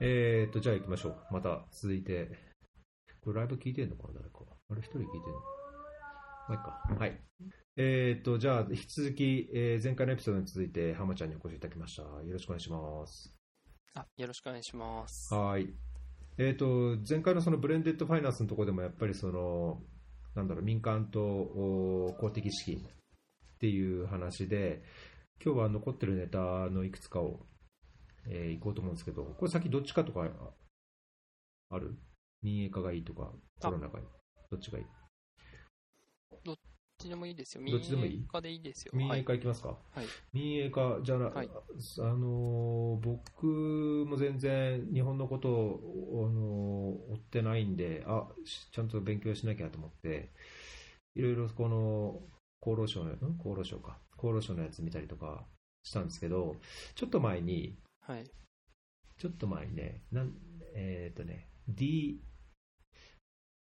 えーと、じゃあ行きましょう。また続いて。これライブ聞いてんのかな誰か。あれ一人聞いてんのまあ、いいか。はい。えーと、じゃあ引き続き、えー前回のエピソードに続いて、浜ちゃんにお越しいただきました。よろしくお願いします。あ、よろしくお願いします。はい。えーと、前回のそのブレンデッドファイナンスのところでもやっぱりその、なんだろう、民間とお公的資金っていう話で、今日は残ってるネタのいくつかを、えー、いこうと思うんですけど、これ先どっちかとかあある？民営化がいいとか、コロナがいい？どっちがいい？どっちでもいいですよ。どっちでもいい？民営化でいいですよ。民営はい。化いきますか、はい。民営化、じゃあ、はい。あのー僕も全然日本のことを、あのー追ってないんで、あしちゃんと勉強しなきゃと思って、いろいろこの厚労省の、ん？厚労省か、厚労省のやつ見たりとかしたんですけど、ちょっと前に、はい。ちょっと前にね、なんえっ、とね、D、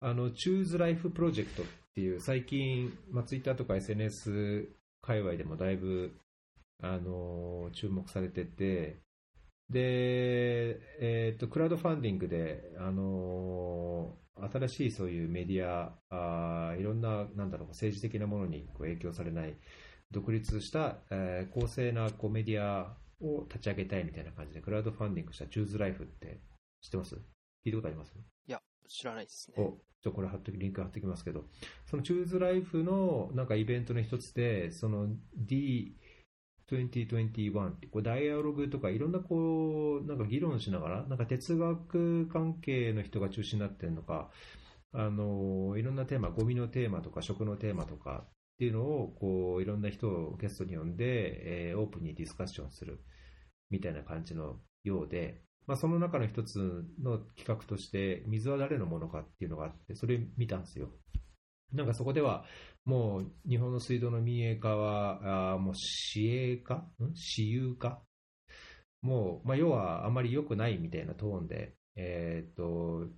あの、Choose Life Project っていう、最近、まあ、Twitter とか SNS 界隈でもだいぶ、あのー注目されてて、で、えっ、と、クラウドファンディングで、あのー新しいそういうメディア、あいろんな、なんだろう、政治的なものにこう影響されない、独立した、えー公正なこうメディアを立ち上げたいみたいな感じで、クラウドファンディングした Choose Life って知ってます？聞いたことあります？いや、知らないですお、ね。ちょ、これ貼っとき、リンク貼っておきますけど、その Choose Life のなんかイベントの一つで、その D2021 って、こうダイアログとかいろんなこう、なんか議論しながら、なんか哲学関係の人が中心になってるのか、あの、いろんなテーマ、ゴミのテーマとか食のテーマとかっていうのを、こう、いろんな人をゲストに呼んで、えーオープンにディスカッションするみたいな感じのようで、まあ、その中の一つの企画として、水は誰のものかっていうのがあって、それ見たんですよ。なんかそこでは、もう日本の水道の民営化は、あもう私営化？ん？私有化？もう、まあ、要はあまり良くないみたいなトーンで、えーっと、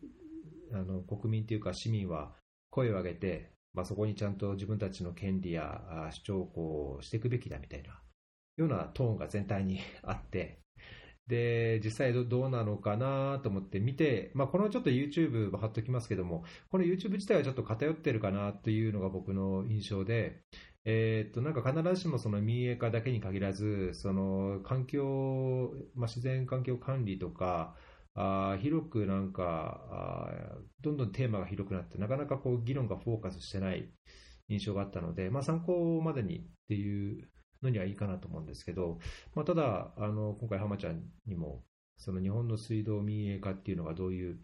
あの、国民というか市民は声を上げて、まあ、そこにちゃんと自分たちの権利や主張をこうしていくべきだみたいなようなトーンが全体にあって、で、実際どうなのかなと思って見て、まあ、このちょっと YouTube 貼っときますけども、この YouTube 自体はちょっと偏ってるかなというのが僕の印象で、えっと、なんか必ずしもその民営化だけに限らず、その環境、まあ、自然環境管理とか、あ広くなんかあ、どんどんテーマが広くなって、なかなかこう議論がフォーカスしてない印象があったので、まあ、参考までにっていうのにはいいかなと思うんですけど、まあ、ただ、あの今回、浜ちゃんにも、その日本の水道民営化っていうのがどういう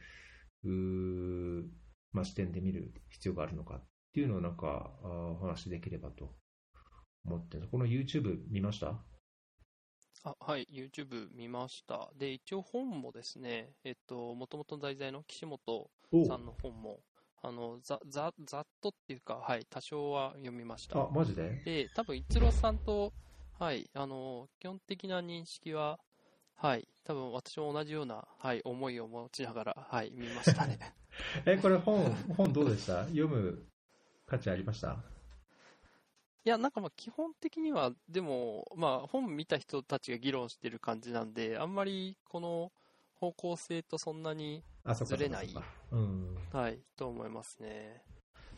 う、まあ、視点で見る必要があるのかっていうのをなんかあお話しできればと思ってこの YouTube 見ました？あ、はい。YouTube 見ました。で、一応本もですね、えっと、もともと題材の岸本おさんの本も、あの、ざ、ざ、ざっとっていうか、はい、多少は読みました。あ、マジで？で、多分、一郎さんと、はい、あの、基本的な認識は、はい、多分私も同じような、はい、思いを持ちながら、はい、見ましたね。え、これ本、本どうでした？読む価値ありました？いや、なんかまあ基本的には、でも、まあ本見た人たちが議論してる感じなんで、あんまりこの方向性とそんなに、ずれないうん。はい、と思いますね。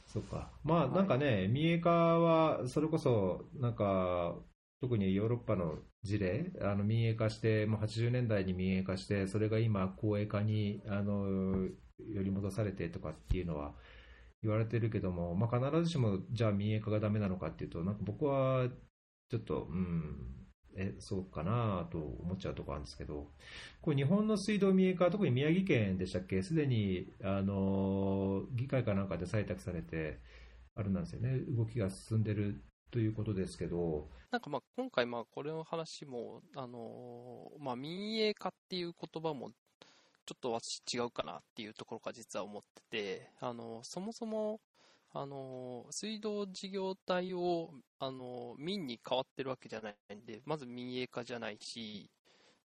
そっか。まあ、はいなんかね、民営化は、それこそ、なんか、特にヨーロッパの事例、あの民営化して、もう80年代に民営化して、それが今、公営化にあのより戻されてとかっていうのは言われてるけども、まあ、必ずしも、じゃあ民営化がダメなのかっていうと、なんか僕はちょっと、うん、え、そうかなと思っちゃうところあるんですけど、これ日本の水道民営化、特に宮城県でしたっけ、すでにあの議会かなんかで採択されて、あれなんですよね、動きが進んでるということですけど、なんかまあ今回まあこれの話も、あのまあ民営化っていう言葉もちょっと私違うかなっていうところが実は思ってて、あのそもそも、あの水道事業体を、あの民に変わってるわけじゃないんで、まず民営化じゃないし、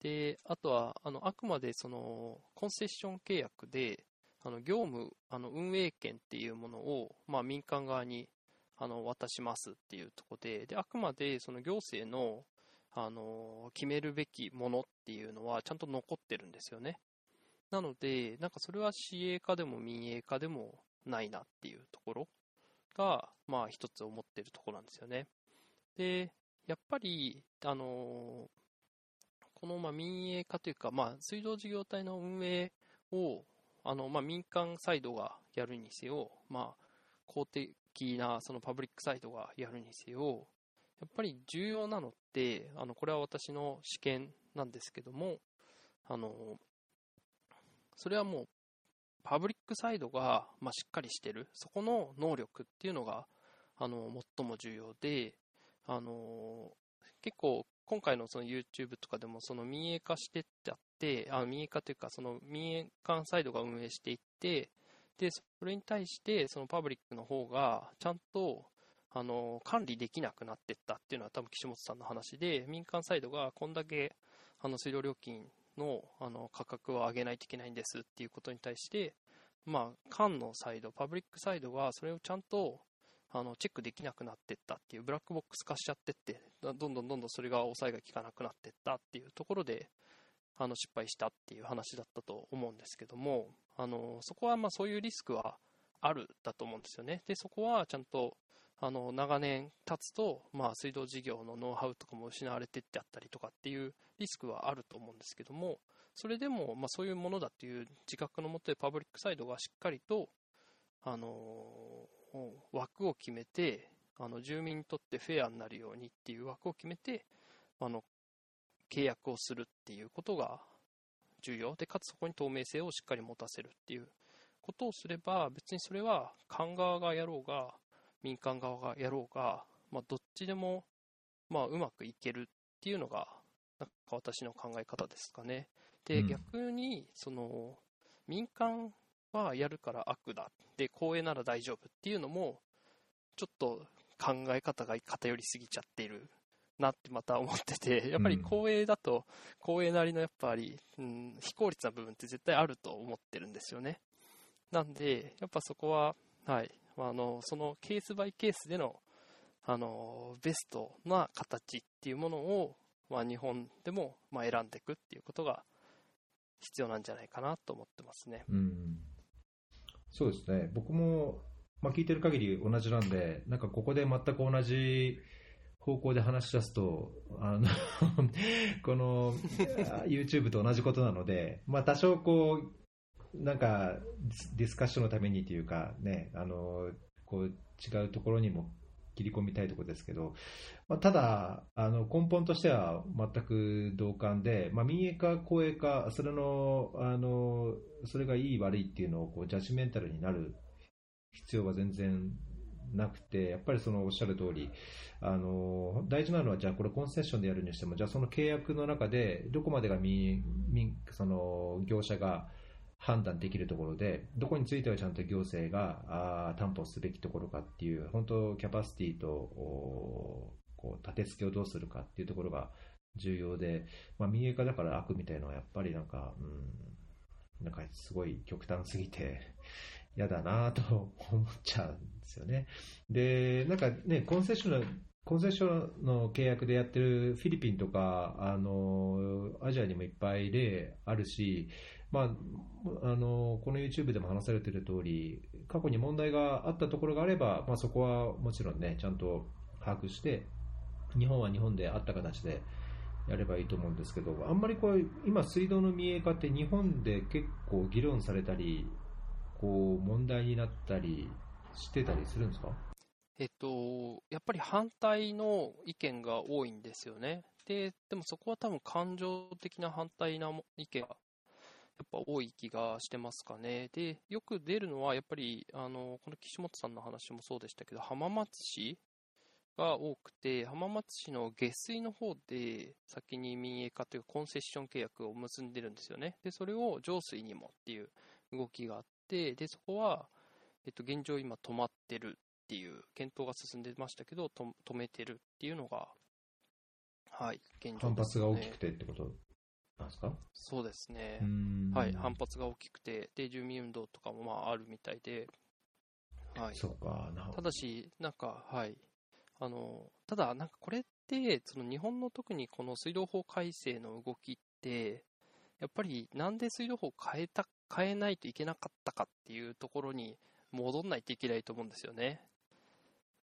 で、あとは、あの、あくまでその、コンセッション契約で、あの、業務、あの、運営権っていうものを、まあ民間側にあの渡しますっていうところでで、あくまでその行政のあの決めるべきものっていうのはちゃんと残ってるんですよね。なので、なんかそれは私営化でも民営化でもないなっていうところが、まあ一つ思ってるところなんですよね。で、やっぱり、あのこのまあ民営化というか、まあ、水道事業体の運営をあの、まあ、民間サイドがやるにせよ、まあ、公的なそのパブリックサイドがやるにせよ、やっぱり重要なのって、あのこれは私の試験なんですけども、あのそれはもうパブリックサイドが、まあ、しっかりしてる、そこの能力っていうのがあの最も重要で、あの結構今回のその YouTube とかでもその民営化してってあって、あ民営化というかその民営化サイドが運営していって、で、それに対してそのパブリックの方がちゃんとあの管理できなくなっていったっていうのは多分岸本さんの話で、民間サイドがこんだけあの水道料金のあの価格を上げないといけないんですっていうことに対して、まあ、官のサイド、パブリックサイドがそれをちゃんとあのチェックできなくなっていったっていう、ブラックボックス化しちゃってって、どんどんどんどんそれが抑えが効かなくなっていったっていうところで、あの失敗したっていう話だったと思うんですけども、あのそこはまあそういうリスクはあるだと思うんですよね。で、そこはちゃんとあの長年経つと、まあ、水道事業のノウハウとかも失われてってあったりとかっていうリスクはあると思うんですけども、それでも、まあ、そういうものだっていう自覚のもとでパブリックサイドがしっかりと、あの枠を決めて、あの住民にとってフェアになるようにっていう枠を決めて、あの契約をするっていうことが重要。で、かつそこに透明性をしっかり持たせるっていうことをすれば、別にそれは官側がやろうが、民間側がやろうが、まあ、どっちでも、まあ、うまくいけるっていうのが、なんか私の考え方ですかね。で、うん、逆に、その、民間はやるから悪だ。で、公営なら大丈夫っていうのも、ちょっと考え方が偏りすぎちゃっているなってまた思ってて、やっぱり公営だと、公営なりのやっぱり、うん、非効率な部分って絶対あると思ってるんですよね。なんで、やっぱそこは、はい、まあのそのケースバイケースでのあのベストな形っていうものを、まあ、日本でもまあ選んでいくっていうことが必要なんじゃないかなと思ってますね。うんそうですね。僕も、まあ、聞いてる限り同じなんで、なんかここで全く同じ方向で話し出すと、あの この YouTube と同じことなので、まあ多少こう、なんかディスカッションのためにというか、ね、あのこう違うところにも切り込みたいところですけど、まあ、ただあの根本としては全く同感で、まあ、民営化、公営化、それのあのそれがいい悪いっていうのをこうジャッジメンタルになる必要は全然なくて、やっぱりそのおっしゃる通り、あの大事なのは、じゃあこれコンセッションでやるにしても、じゃあその契約の中で、どこまでが民民その業者が判断できるところで、どこについてはちゃんと行政があ担保すべきところかっていう、本当、キャパシティとこう立て付けをどうするかっていうところが重要で、まあ、民営化だから悪みたいなのはやっぱりなんか、うん、なんかすごい極端すぎて、嫌だなと思っちゃうんですよね。で、なんかね、コンセッションコンセッションの契約でやってるフィリピンとか、あの、アジアにもいっぱい例あるし、まあ、あのこの YouTube でも話されている通り、過去に問題があったところがあれば、まあ、そこはもちろんね、ちゃんと把握して、日本は日本であった形でやればいいと思うんですけど、あんまりこう今、水道の民営化って日本で結構議論されたり、こう問題になったりしてたりするんですか？えっと、やっぱり反対の意見が多いんですよね。で、でもそこは多分感情的な反対な意見がっぱ多い気がしてますかね。で、よく出るのは、やっぱり、あの、この岸本さんの話もそうでしたけど、浜松市が多くて、浜松市の下水の方で先に民営化というコンセッション契約を結んでるんですよね。で、それを上水にもっていう動きがあって、で、そこは、えっと、現状今止まってるっていう、検討が進んでましたけど、止めてるっていうのが、はい、現状、ね、反発が大きくてってこと？なんですか？そうですね。はい、反発が大きくて、で、住民運動とかもまああるみたいで、はい。そうか、ただし、なんか、はい。あの、ただ、なんかこれって、その日本の特にこの水道法改正の動きって、やっぱりなんで水道法を変えた、変えないといけなかったかっていうところに戻んないといけないと思うんですよね。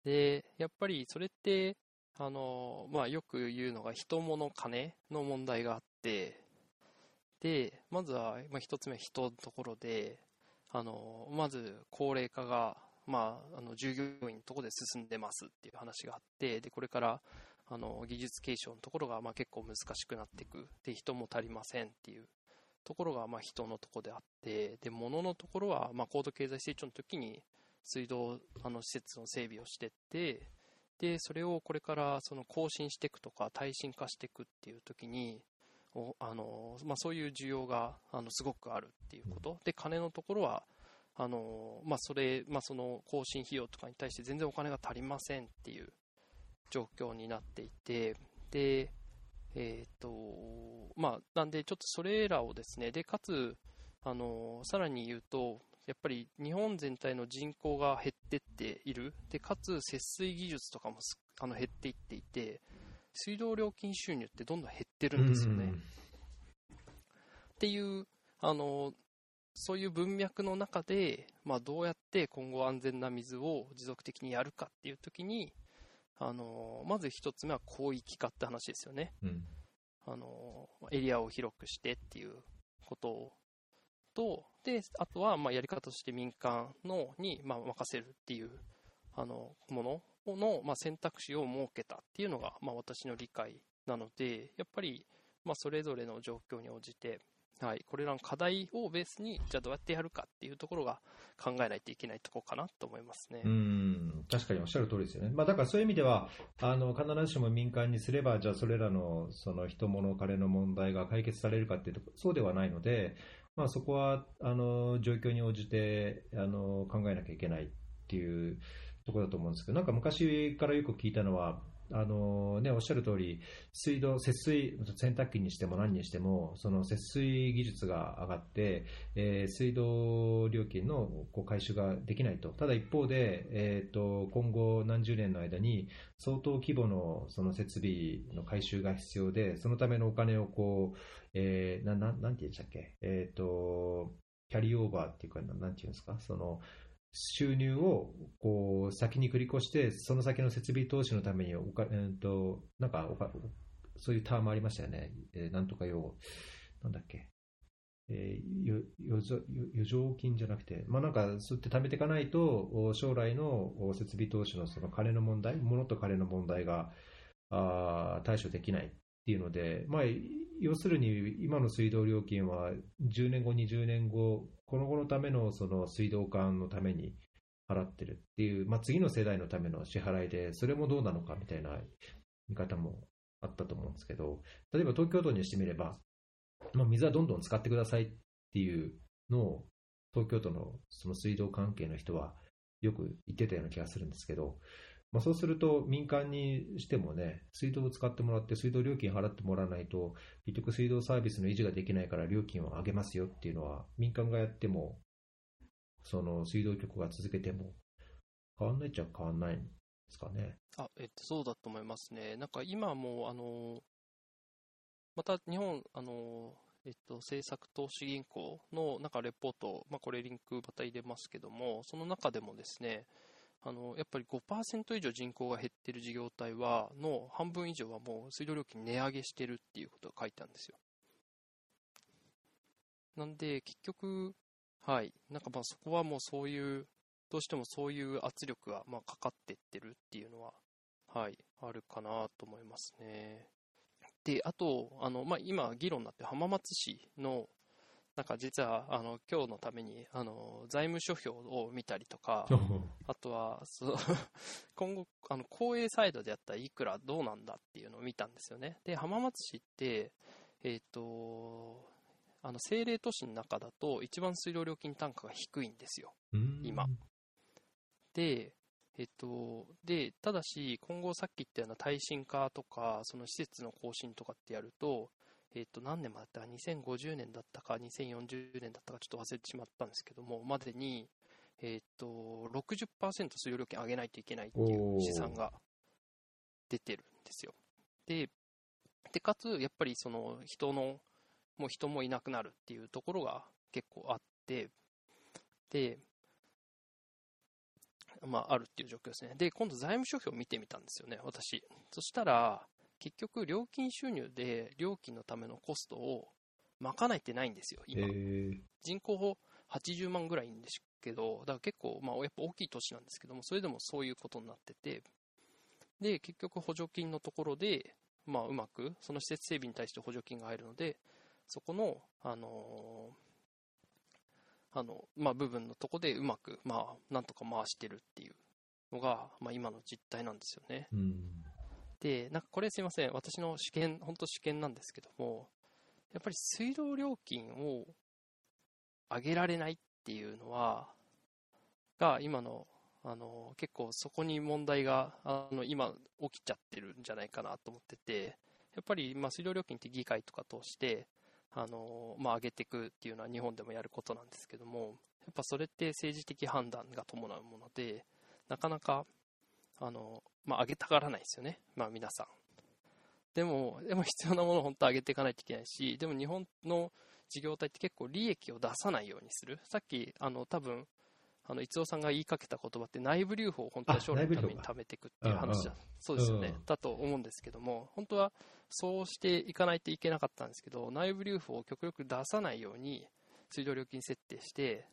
で、やっぱりそれって、あの、まあ、よく言うのが人物金の問題があって、で、まずは、まあ、一つ目人のところで、あの、まず高齢化が、まあ、あの従業員のところで進んでますっていう話があって、で、これから、あの、技術継承のところが、まあ、結構難しくなっていく。で、人も足りませんっていうところが、まあ、人のところであって、で、物のところは、まあ、高度経済成長の時に、水道、あの、施設の整備をしてって、で、それをこれからその更新していくとか、耐震化していくっていう時に、あのまあ、そういう需要があのすごくあるっていうこと、で金のところはあの、まあ、それ、まあ、その更新費用とかに対して全然お金が足りませんっていう状況になっていて、で、えっ、ー、と、まあ、なんでちょっとそれらをですね、で、かつ、あの、さらに言うと、やっぱり日本全体の人口が減ってっている。で、かつ節水技術とかもあの減っていっていて、水道料金収入ってどんどん減ってるんですよね。うんっていう、あの、そういう文脈の中で、まあ、どうやって今後安全な水を持続的にやるかっていうときに、あの、まず一つ目は広域化って話ですよね。うん、あの、エリアを広くしてっていうことと、で、あとは、まあ、やり方として民間のに、まあ、任せるっていう、あの、ものの、まあ、選択肢を設けたっていうのが、まあ、私の理解なので、やっぱり、まあ、それぞれの状況に応じて、はい、これらの課題をベースに、じゃあどうやってやるかっていうところが考えないといけないところかなと思いますね。うん確かにおっしゃる通りですよね。まあ、だからそういう意味では、あの必ずしも民間にすれば、じゃあそれらのその人物金の問題が解決されるかっていうと、そうではないので、まあ、そこはあの状況に応じてあの考えなきゃいけないっていうところだと思うんですけど、なんか昔からよく聞いたのは、あのね、おっしゃる通り、水道、節水、洗濯機にしても何にしても、その節水技術が上がって、えー、水道料金のこう回収ができないと。ただ一方で、えーと、今後何十年の間に相当規模のその設備の回収が必要で、そのためのお金をこう、えー、なななんて言うんでしたっけ、えっ、ー、と、キャリーオーバーっていうか、なんていうんですか、その、収入をこう先に繰り越して、その先の設備投資のためにおか、えーと、なんかおか、そういうターンもありましたよね、えー、なんとか用、なんだっけ、えー、余剰金じゃなくて、まあ、なんかそうやって貯めていかないと、将来の設備投資のその金の問題、物と金の問題があ対処できないっていうので、まあ、要するに今の水道料金は10年後、20年後、この後のためのその水道管のために払ってるっていう、まあ、次の世代のための支払いで、それもどうなのかみたいな見方もあったと思うんですけど、例えば東京都にしてみれば、まあ、水はどんどん使ってくださいっていうのを、東京都のその水道関係の人はよく言ってたような気がするんですけど、まあ、そうすると民間にしてもね、水道を使ってもらって、水道料金払ってもらわないと、結局水道サービスの維持ができないから料金を上げますよっていうのは、民間がやっても、その水道局が続けても、変わんないっちゃ変わんないんですかね。あ、えっと、そうだと思いますね。なんか今も、あの、また日本、あの、えっと、政策投資銀行のなんかレポート、まあ、これリンクまた入れますけども、その中でもですね、あの、やっぱり5%以上人口が減ってる事業体は、の半分以上はもう水道料金値上げしてるっていうことが書いてあるんですよ。なんで、結局、はい、なんかまあそこはもうそういう、どうしてもそういう圧力がまあかかってってるっていうのは、はい、あるかなと思いますね。で、あと、あの、まあ、今議論になって浜松市のなんか実は、あの、今日のために、あの、財務諸表を見たりとか、あとは、そう、今後、あの、公営サイドでやったらいくらどうなんだっていうのを見たんですよね。で、浜松市って、えっ、ー、と、あの、政令都市の中だと一番水道料金単価が低いんですよ。今。で、えっと、で、ただし、今後さっき言ったような耐震化とか、その施設の更新とかってやると、えっ、と、何年までだったか、2050年だったか、2040年だったか、ちょっと忘れてしまったんですけども、までに、えっ、と、60%水道料金上げないといけないっていう試算が出てるんですよ。で、で、かつ、やっぱりその人の、もう人もいなくなるっていうところが結構あって、で、まあ、あるっていう状況ですね。で、今度財務諸表を見てみたんですよね、私。そしたら、結局、料金収入で料金のためのコストを賄えてないんですよ、今。え人口80万ぐらいいるんですけど、だから結構、まあ、やっぱ大きい都市なんですけども、それでもそういうことになってて、で、結局補助金のところで、まあ、うまく、その施設整備に対して補助金が入るので、そこの、あのーあの、まあ、部分のところでうまく、まあ、なんとか回してるっていうのが、まあ、今の実態なんですよね。うん。で、なんかこれすいません、私の試験、本当試験なんですけども、やっぱり水道料金を上げられないっていうのは、が今の、あの、結構そこに問題が、あの、今起きちゃってるんじゃないかなと思ってて、やっぱり、ま、水道料金って議会とか通して、あの、まあ、上げていくっていうのは日本でもやることなんですけども、やっぱそれって政治的判断が伴うもので、なかなか、あの、まあ、上げたがらないですよね。まあ、皆さん。でも、でも必要なものを本当は上げていかないといけないし、でも日本の事業体って結構利益を出さないようにする。さっき、あの、多分、あの、逸夫さんが言いかけた言葉って内部留保を本当は将来のために貯めていくっていう話だ。そうですよね、うんだと思うんですけども、本当はそうしていかないといけなかったんですけど、内部留保を極力出さないように、水道料金設定して、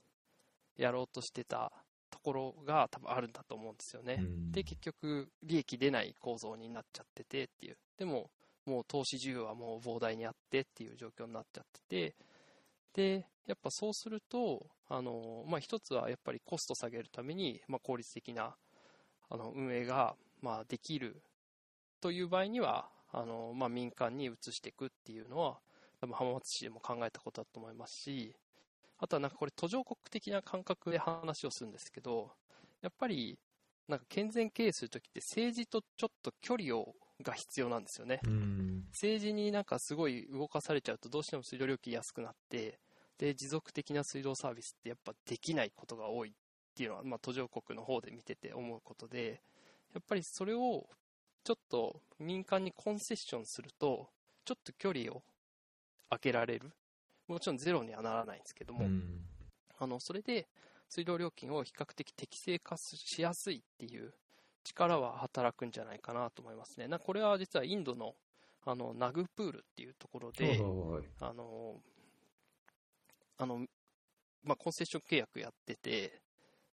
やろうとしてたところが多分あるんだと思うんですよね。うんで、結局、利益出ない構造になっちゃっててっていう。でも、もう投資需要はもう膨大にあってっていう状況になっちゃってて、で、やっぱそうすると、あの、まあ、一つはやっぱりコスト下げるために、まあ、効率的な、あの、運営が、まあ、できるという場合には、あの、まあ、民間に移していくっていうのは、多分浜松市でも考えたことだと思いますし、あとはなんかこれ途上国的な感覚で話をするんですけど、やっぱり、なんか健全経営するときって政治とちょっと距離を、が必要なんですよね。うん。政治になんかすごい動かされちゃうとどうしても水道料金安くなってで持続的な水道サービスってやっぱできないことが多いっていうのは、まあ、途上国の方で見てて思うことでやっぱりそれをちょっと民間にコンセッションするとちょっと距離を空けられるもちろんゼロにはならないんですけども、うん。あのそれで水道料金を比較的適正化しやすいっていう力は働くんじゃないかなと思いますね。なこれは実はインドのあのナグプールっていうところで、あのあのまあ、コンセッション契約やってて、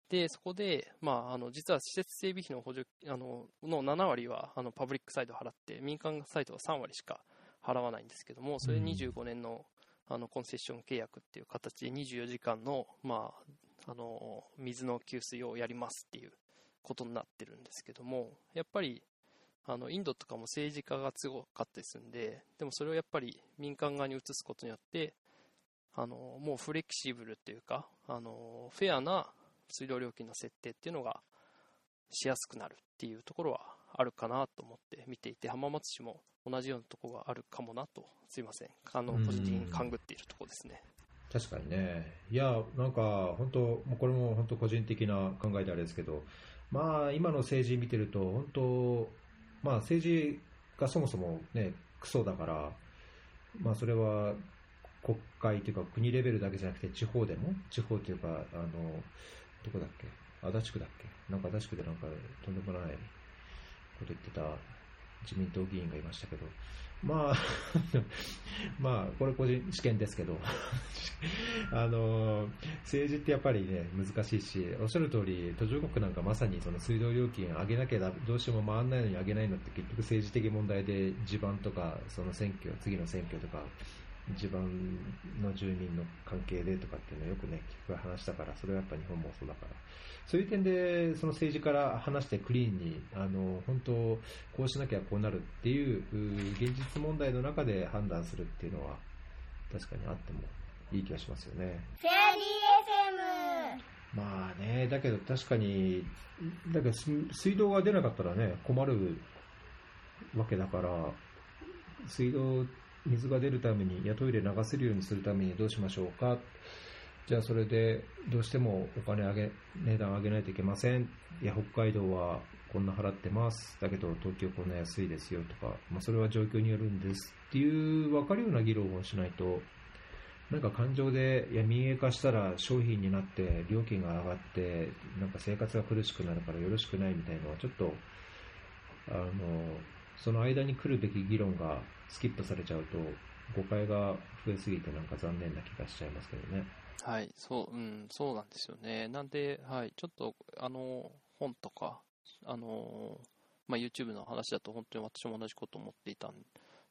でそこで、まあ、あの実は施設整備費の補助あのの7割はあのパブリックサイド払って、民間サイドは3割しか払わないんですけども、それうん25年の,、あのコンセッション契約っていう形で24時間の,、まあ、あの水の給水をやりますっていうことになってるんですけども、やっぱりあのインドとかも政治家が強かったりするんで、でもそれをやっぱり民間側に移すことによって、あのもうフレキシブルっていうか、あのフェアな水道料金の設定っていうのがしやすくなるっていうところはあるかなと思って見ていて、浜松市も同じようなところがあるかもなと、すいません、あのうん。個人的に勘ぐっているところですね。確かにね。いや、なんか、本当、もうこれも本当個人的な考えであれですけど、まあ、今の政治見てると、本当、まあ、政治がそもそもね、クソだから、まあ、それは国会というか国レベルだけじゃなくて地方でも、地方というか、あの、どこだっけ？足立区だっけ？なんか足立区でなんかとんでもないこと言ってた自民党議員がいましたけど、まあ、まあ、これ個人試験ですけど、あの、政治ってやっぱりね、難しいし、おっしゃる通り、途上国なんかまさにその水道料金上げなきゃどうしても回んないのに上げないのって結局政治的問題で地盤とか、その選挙、次の選挙とか、地盤の住民の関係でとかっていうのをよくね、聞く話だから、それはやっぱ日本もそうだから。そういう点で、その政治から話してクリーンに、あの、本当、こうしなきゃこうなるっていう、う現実問題の中で判断するっていうのは、確かにあってもいい気がしますよね。フェアリー FM まあね、だけど確かに、だけどす水道が出なかったらね、困るわけだから、水道、水が出るために、やトイレ流せるようにするためにどうしましょうか。じゃあそれで、どうしてもお金上げ、値段上げないといけません。いや、北海道はこんな払ってます、だけど東京こんな安いですよとか、まあ、それは状況によるんですっていう分かるような議論をしないと、なんか感情で、いや、民営化したら商品になって、料金が上がって、なんか生活が苦しくなるからよろしくないみたいなのは、ちょっと、あの、その間に来るべき議論がスキップされちゃうと、誤解が増えすぎてなんか残念な気がしちゃいますけどね。はい、そう、うん、そうなんですよね。なんで、はい、ちょっと、あの、本とか、あの、まあ、YouTube の話だと本当に私も同じこと思っていたん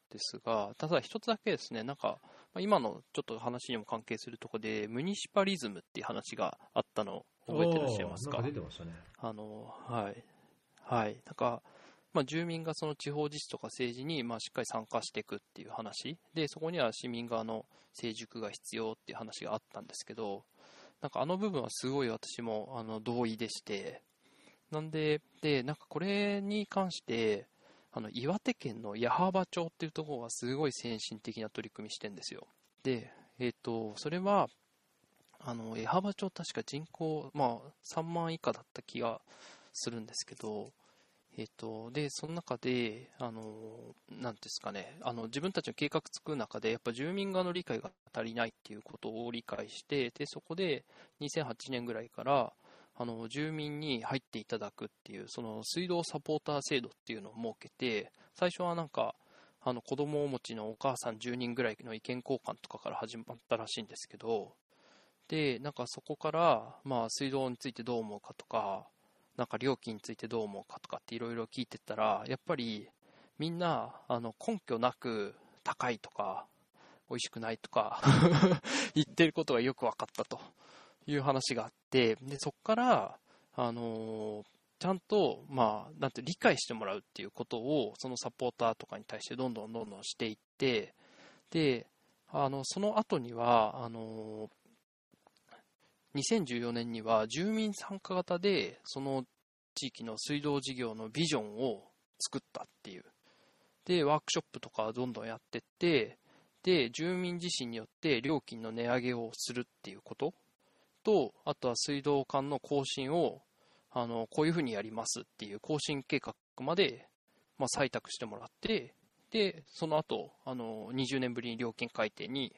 ですが、ただ一つだけですね、なんか、まあ、今のちょっと話にも関係するところで、ムニシパリズムっていう話があったのを覚えてらっしゃいますか？か出てましたね。あの、はい。はい。なんか、まあ、住民がその地方自治とか政治に、まあ、しっかり参加していくっていう話。で、そこには市民側の成熟が必要っていう話があったんですけど、なんかあの部分はすごい私も、あの、同意でして、なんで、で、なんかこれに関して、あの、岩手県の矢巾町っていうところがすごい先進的な取り組みしてんですよ。で、えっ、と、それは、あの、矢巾町確か人口、まあ、3万以下だった気がするんですけど、えっ、と、で、その中で、あの、なんですかね、あの、自分たちの計画作る中で、やっぱ住民側の理解が足りないっていうことを理解して、で、そこで2008年ぐらいから、あの、住民に入っていただくっていう、その水道サポーター制度っていうのを設けて、最初はなんか、あの、子供をお持ちのお母さん10人ぐらいの意見交換とかから始まったらしいんですけど、で、なんかそこから、まあ、水道についてどう思うかとか、なんか料金についてどう思うかとかっていろいろ聞いてたら、やっぱりみんな、あの、根拠なく高いとか、美味しくないとか 言ってることがよく分かったと。いう話があって、で、そこから、あのーちゃんと、まあ、なんて理解してもらうっていうことを、そのサポーターとかに対してどんどんどんどんしていって、で、あの、その後には、あの2014年には住民参加型で、その地域の水道事業のビジョンを作ったっていう。で、ワークショップとかどんどんやってって、で、住民自身によって料金の値上げをするっていうことと、あとは水道管の更新を、あの、こういうふうにやりますっていう更新計画まで、まあ、採択してもらって、で、その後、あの、20年ぶりに料金改定に、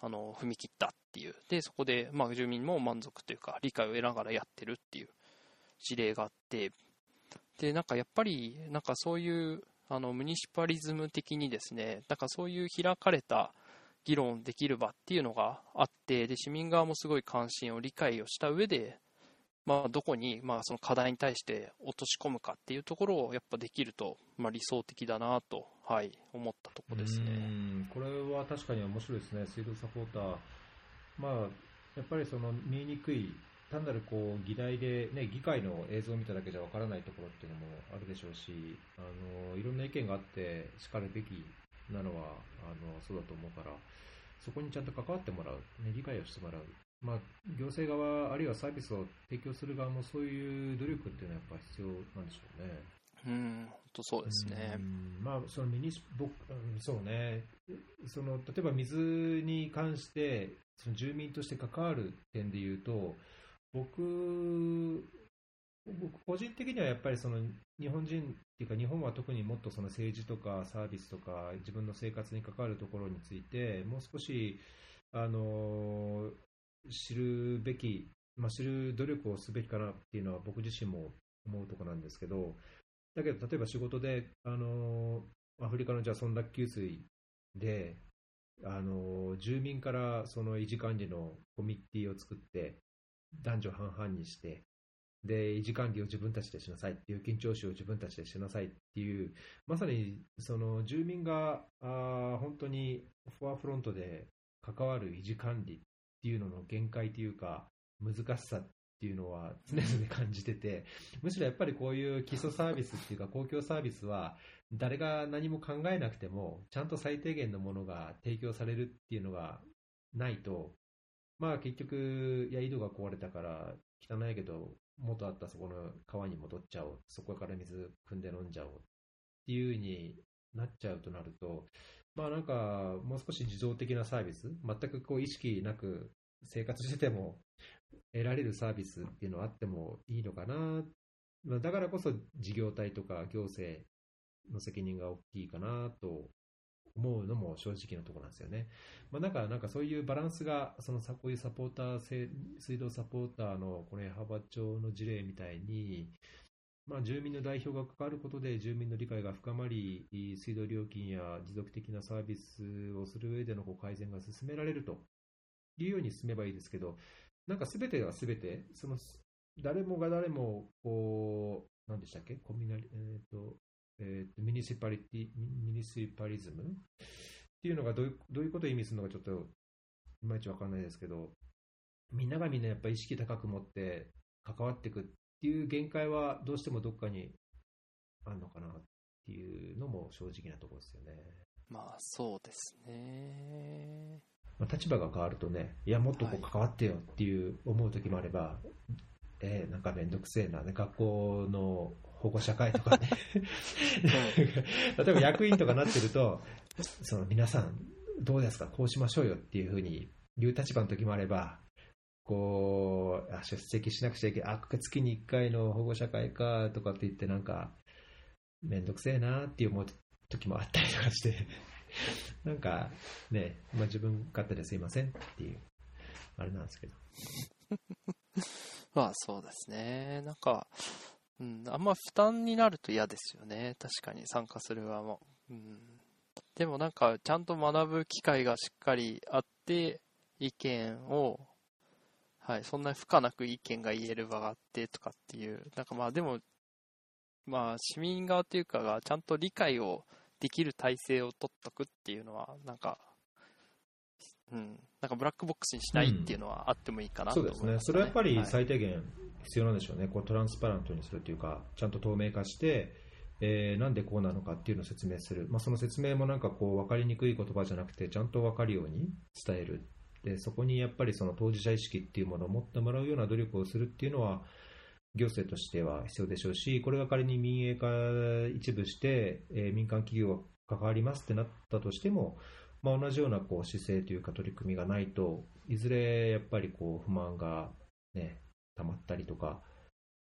あの、踏み切ったっていう。で、そこで、まあ、住民も満足というか、理解を得ながらやってるっていう事例があって、で、なんかやっぱり、なんかそういう、あの、ムニシパリズム的にですね、なんかそういう開かれた議論できる場っていうのがあって、で、市民側もすごい関心を理解をした上で、まあ、どこに、まあ、その課題に対して落とし込むかっていうところをやっぱできると、まあ、理想的だなと、はい、思ったとこですね。これは確かに面白いですね、水道サポーター。まあ、やっぱりその見えにくい、単なるこう議題で、ね、議会の映像を見ただけじゃわからないところっていうのもあるでしょうし、あのいろんな意見があって、しかるべきなのはあのそうだと思うから、そこにちゃんと関わってもらう、ね、理解をしてもらう。まあ、行政側、あるいはサービスを提供する側もそういう努力っていうのはやっぱ必要なんでしょうね。うん、本当そうですねう。んまあ、そのミニス僕、うんそうね、その例えば水に関して、その住民として関わる点でいうと、僕、僕個人的にはやっぱりその日本人っていうか、日本は特にもっとその政治とかサービスとか、自分の生活に関わるところについて、もう少し、あの知るべき、まあ、知る努力をすべきかなっていうのは僕自身も思うところなんですけど、だけど、例えば仕事で、あのアフリカのじゃあ、村落給水で、あの住民からその維持管理のコミュニティを作って、男女半々にして、で、維持管理を自分たちでしなさい、料金徴収を自分たちでしなさいっていう、まさにその住民があ本当にフォアフロントで関わる維持管理っていうのの限界というか、難しさっていうのは常々感じてて、むしろやっぱりこういう基礎サービスっていうか、公共サービスは、誰が何も考えなくても、ちゃんと最低限のものが提供されるっていうのがないと、まあ結局、いや、井戸が壊れたから汚いけど、元あったそこの川に戻っちゃおう、そこから水汲んで飲んじゃおうっていう風になっちゃうとなると、まあなんか、もう少し自動的なサービス、全くこう意識なく生活してても得られるサービスっていうのはあってもいいのかな。まあだからこそ事業体とか行政の責任が大きいかなと思うのも正直なところなんですよね。まあ、なんか、なんかそういうバランスが、そのさこういうサポーター制、水道サポーターのこれ、幅町の事例みたいに、まあ、住民の代表が関わることで住民の理解が深まり、水道料金や持続的なサービスをする上でのこう改善が進められるというように進めばいいですけど、なんかすべてがすべて、その誰もが誰も、こう、何でしたっけ？コミナリ、えっ、と、えー、ミニシパリティ、ミニシパリズム？っていうのがどういうどういうことを意味するのかちょっといまいちわかんないですけど、みんながみんなやっぱり意識高く持って関わっていくっていう限界はどうしてもどっかにあるのかなっていうのも正直なところですよね。まあそうですね。まあ、立場が変わるとね、いや、もっとこう関わってよっていう思う時もあれば、はい、えー、なんかめんどくせえな、ね、学校の保護者会とかね例えば役員とかなってると、その皆さん、どうですか、こうしましょうよっていうふうに言う立場の時もあれば、こう、あ出席しなくちゃいけない、あ、月に1回の保護者会かとかって言って、なんか、めんどくせえなって思う時もあったりとかしてなんかね、まあ、自分勝手ですいませんっていう、あれなんですけど。まあそうですね。なんか、うん、あんま負担になると嫌ですよね。確かに参加する側も。うん、でもなんか、ちゃんと学ぶ機会がしっかりあって、意見を、はい、そんなに負荷なく意見が言える場があってとかっていう、なんかまあでも、まあ市民側っていうかがちゃんと理解をできる体制を取っとくっていうのは、なんか、うん、なんかブラックボックスにしないっていうのはあってもいいかなと思います、ねうん、そうですね。それはやっぱり最低限必要なんでしょうね。こうトランスパラントにするというか、ちゃんと透明化して、えー、なんでこうなのかっていうのを説明する。まあ、その説明もなんかこう分かりにくい言葉じゃなくて、ちゃんと分かるように伝える。で、そこにやっぱりその当事者意識っていうものを持ってもらうような努力をするっていうのは、行政としては必要でしょうし、これが仮に民営化一部して、えー、民間企業が関わりますってなったとしても、まあ、同じようなこう姿勢というか取り組みがないと、いずれやっぱりこう不満が、ね、溜まったりとか、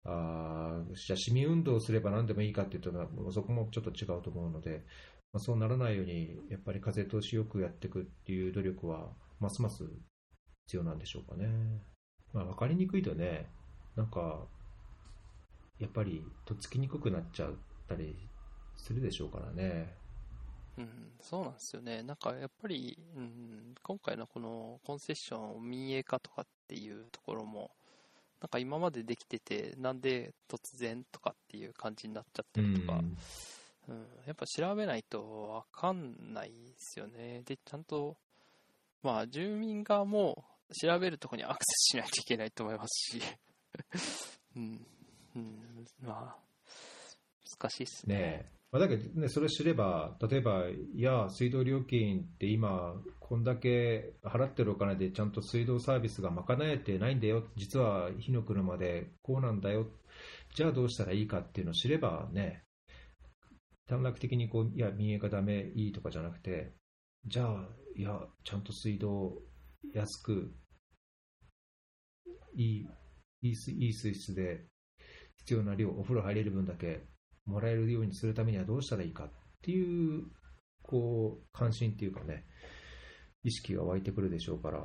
あじゃあ市民運動をすれば何でもいいかっていうと、そこもちょっと違うと思うので、まあ、そうならないように、やっぱり風通しよくやっていくっていう努力は、ますます必要なんでしょうかね。まあ、分かりにくいとね、なんか、やっぱりとっつきにくくなっちゃったりするでしょうからね。うん、そうなんですよね。なんかやっぱり、うん、今回のこのコンセッション民営化とかっていうところも、なんか今までできてて、なんで突然とかっていう感じになっちゃってるとか、うん、うん、やっぱ調べないとわかんないですよね。で、ちゃんと、まあ住民側も調べるとこにアクセスしないといけないと思いますし、うん、うん、まあ、難しいっすね。ねまあ、だけどね、それ知れば、例えば、いや、水道料金って今、こんだけ払ってるお金でちゃんと水道サービスが賄えてないんだよ、実は火の車でこうなんだよ、じゃあどうしたらいいかっていうのを知ればね、短絡的にこう、いや、民営化ダメ、いいとかじゃなくて、じゃあ、いや、ちゃんと水道安く、いい、いいいい水質で必要な量、お風呂入れる分だけもらえるようにするためにはどうしたらいいかっていう、こう、関心っていうかね、意識が湧いてくるでしょうから、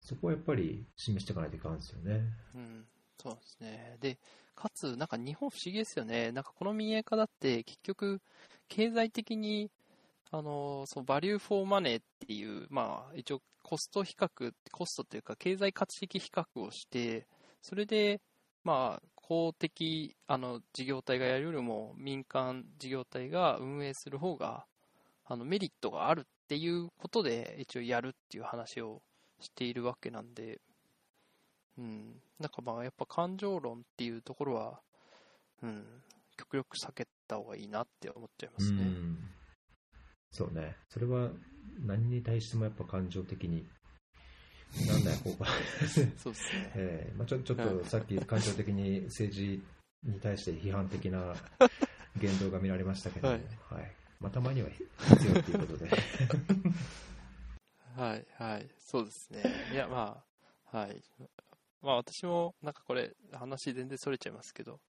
そこはやっぱり示していかないといかんですよね。うん、そうですね。で、かつ、なんか日本不思議ですよね。なんかこの民営化だって結局、経済的に、あの、そのバリューフォーマネーっていう、まあ、一応コスト比較、コストというか経済価値的比較をして、それで、まあ、公的あの事業体がやるよりも民間事業体が運営する方があのメリットがあるっていうことで一応やるっていう話をしているわけなんで、うん、なんかまあやっぱ感情論っていうところは、うん、極力避けた方がいいなって思っちゃいますね。うそうね。それは何に対してもやっぱ感情的になんだよ、ここ そうですね。えーまあ、ちょちょっとさっき感情的に政治に対して批判的な 言動が見られましたけど、はい、はい、まあ、たまには必要ということで。はい、はい、そうですね。いや、まあ、はい。まあ私も、なんかこれ、話全然それちゃいますけど、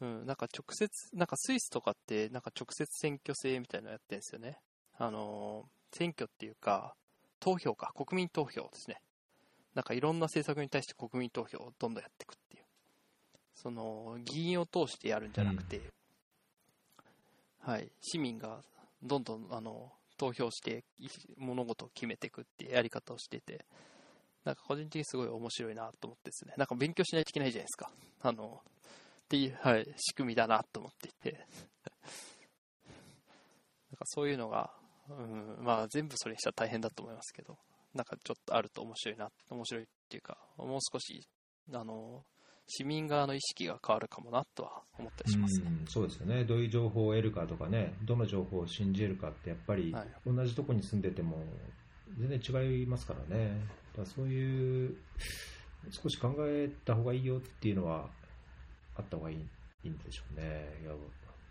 うん、なんか直接、なんかスイスとかって、なんか直接選挙制みたいなのやってるんですよね。あのー選挙っていうか、投票か、国民投票ですね。なんかいろんな政策に対して国民投票をどんどんやっていくっていう。その、議員を通してやるんじゃなくて、はい、市民がどんどん、あの、投票してい物事を決めていくっていうやり方をしてて、なんか個人的にすごい面白いなと思ってですね、なんか勉強しないといけないじゃないですか。あの、っていう、はい、仕組みだなと思っていて。なんかそういうのが、うん、まあ全部それにしたら大変だと思いますけど、なんかちょっとあると面白いな、面白いっていうか、もう少し、あの、市民側の意識が変わるかもなとは思ったりしますね。うんそうですよね、どういう情報を得るかとかね、どの情報を信じるかって、やっぱりはい同じとこに住んでても全然違いますからね、だからそういう、少し考えた方がいいよっていうのはあった方がいいいいんでしょうね。いや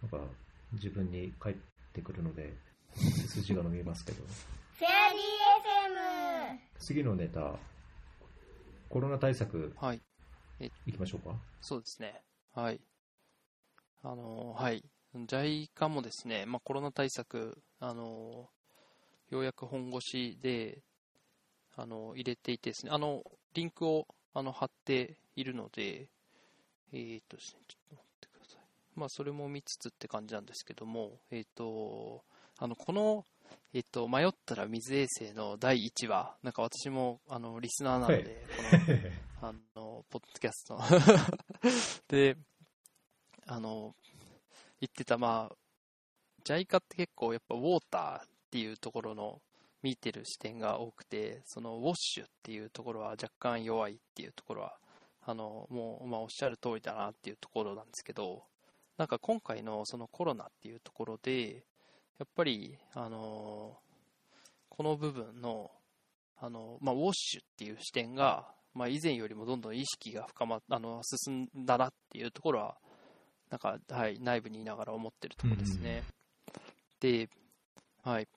なんか自分に返ってくるので、背筋が伸びますけど、フェアリー FM 次のネタ、コロナ対策はい。いきましょうか。そうですね。はい。あの、はい。JICA もですね、まあ、コロナ対策、あの、ようやく本腰で、あの、入れていてですね、あの、リンクを、あの、貼っているので、えーっとですね、ちょっと待ってください。まあ、それも見つつって感じなんですけども、えーっと、あの、この、えーっと、迷ったら水衛星の第1話、なんか私も、あの、リスナーなので、この、あの、ポッドキャスト。の で、あの、言ってた、まあ、JICA って結構やっぱウォーターっていうところの見てる視点が多くて、そのウォッシュっていうところは若干弱いっていうところは、あの、もう、まあおっしゃる通りだなっていうところなんですけど、なんか今回のそのコロナっていうところで、やっぱり、あの、この部分の、あの、まあ、ウォッシュっていう視点が、まあ、以前よりもどんどん意識が深まっあの進んだなっていうところは、なんか、はい、内部にいながら思ってるところですね。で、はい。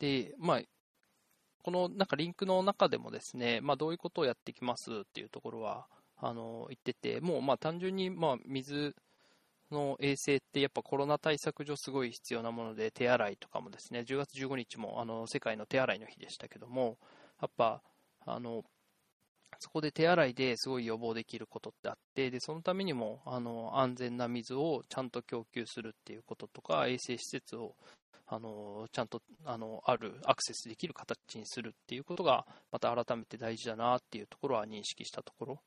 で、まあ、このなんかリンクの中でもですね、まあ、どういうことをやっていきますっていうところは、あの、言ってて、もうまあ単純にまあ水の衛生ってやっぱコロナ対策上すごい必要なもので、手洗いとかもですね、10月15日もあの世界の手洗いの日でしたけども、やっぱ、あの、そこで手洗いですごい予防できることってあって、で、そのためにも、あの、安全な水をちゃんと供給するっていうこととか、衛生施設を、あの、ちゃんと、あの、ある、アクセスできる形にするっていうことが、また改めて大事だなっていうところは認識したところ。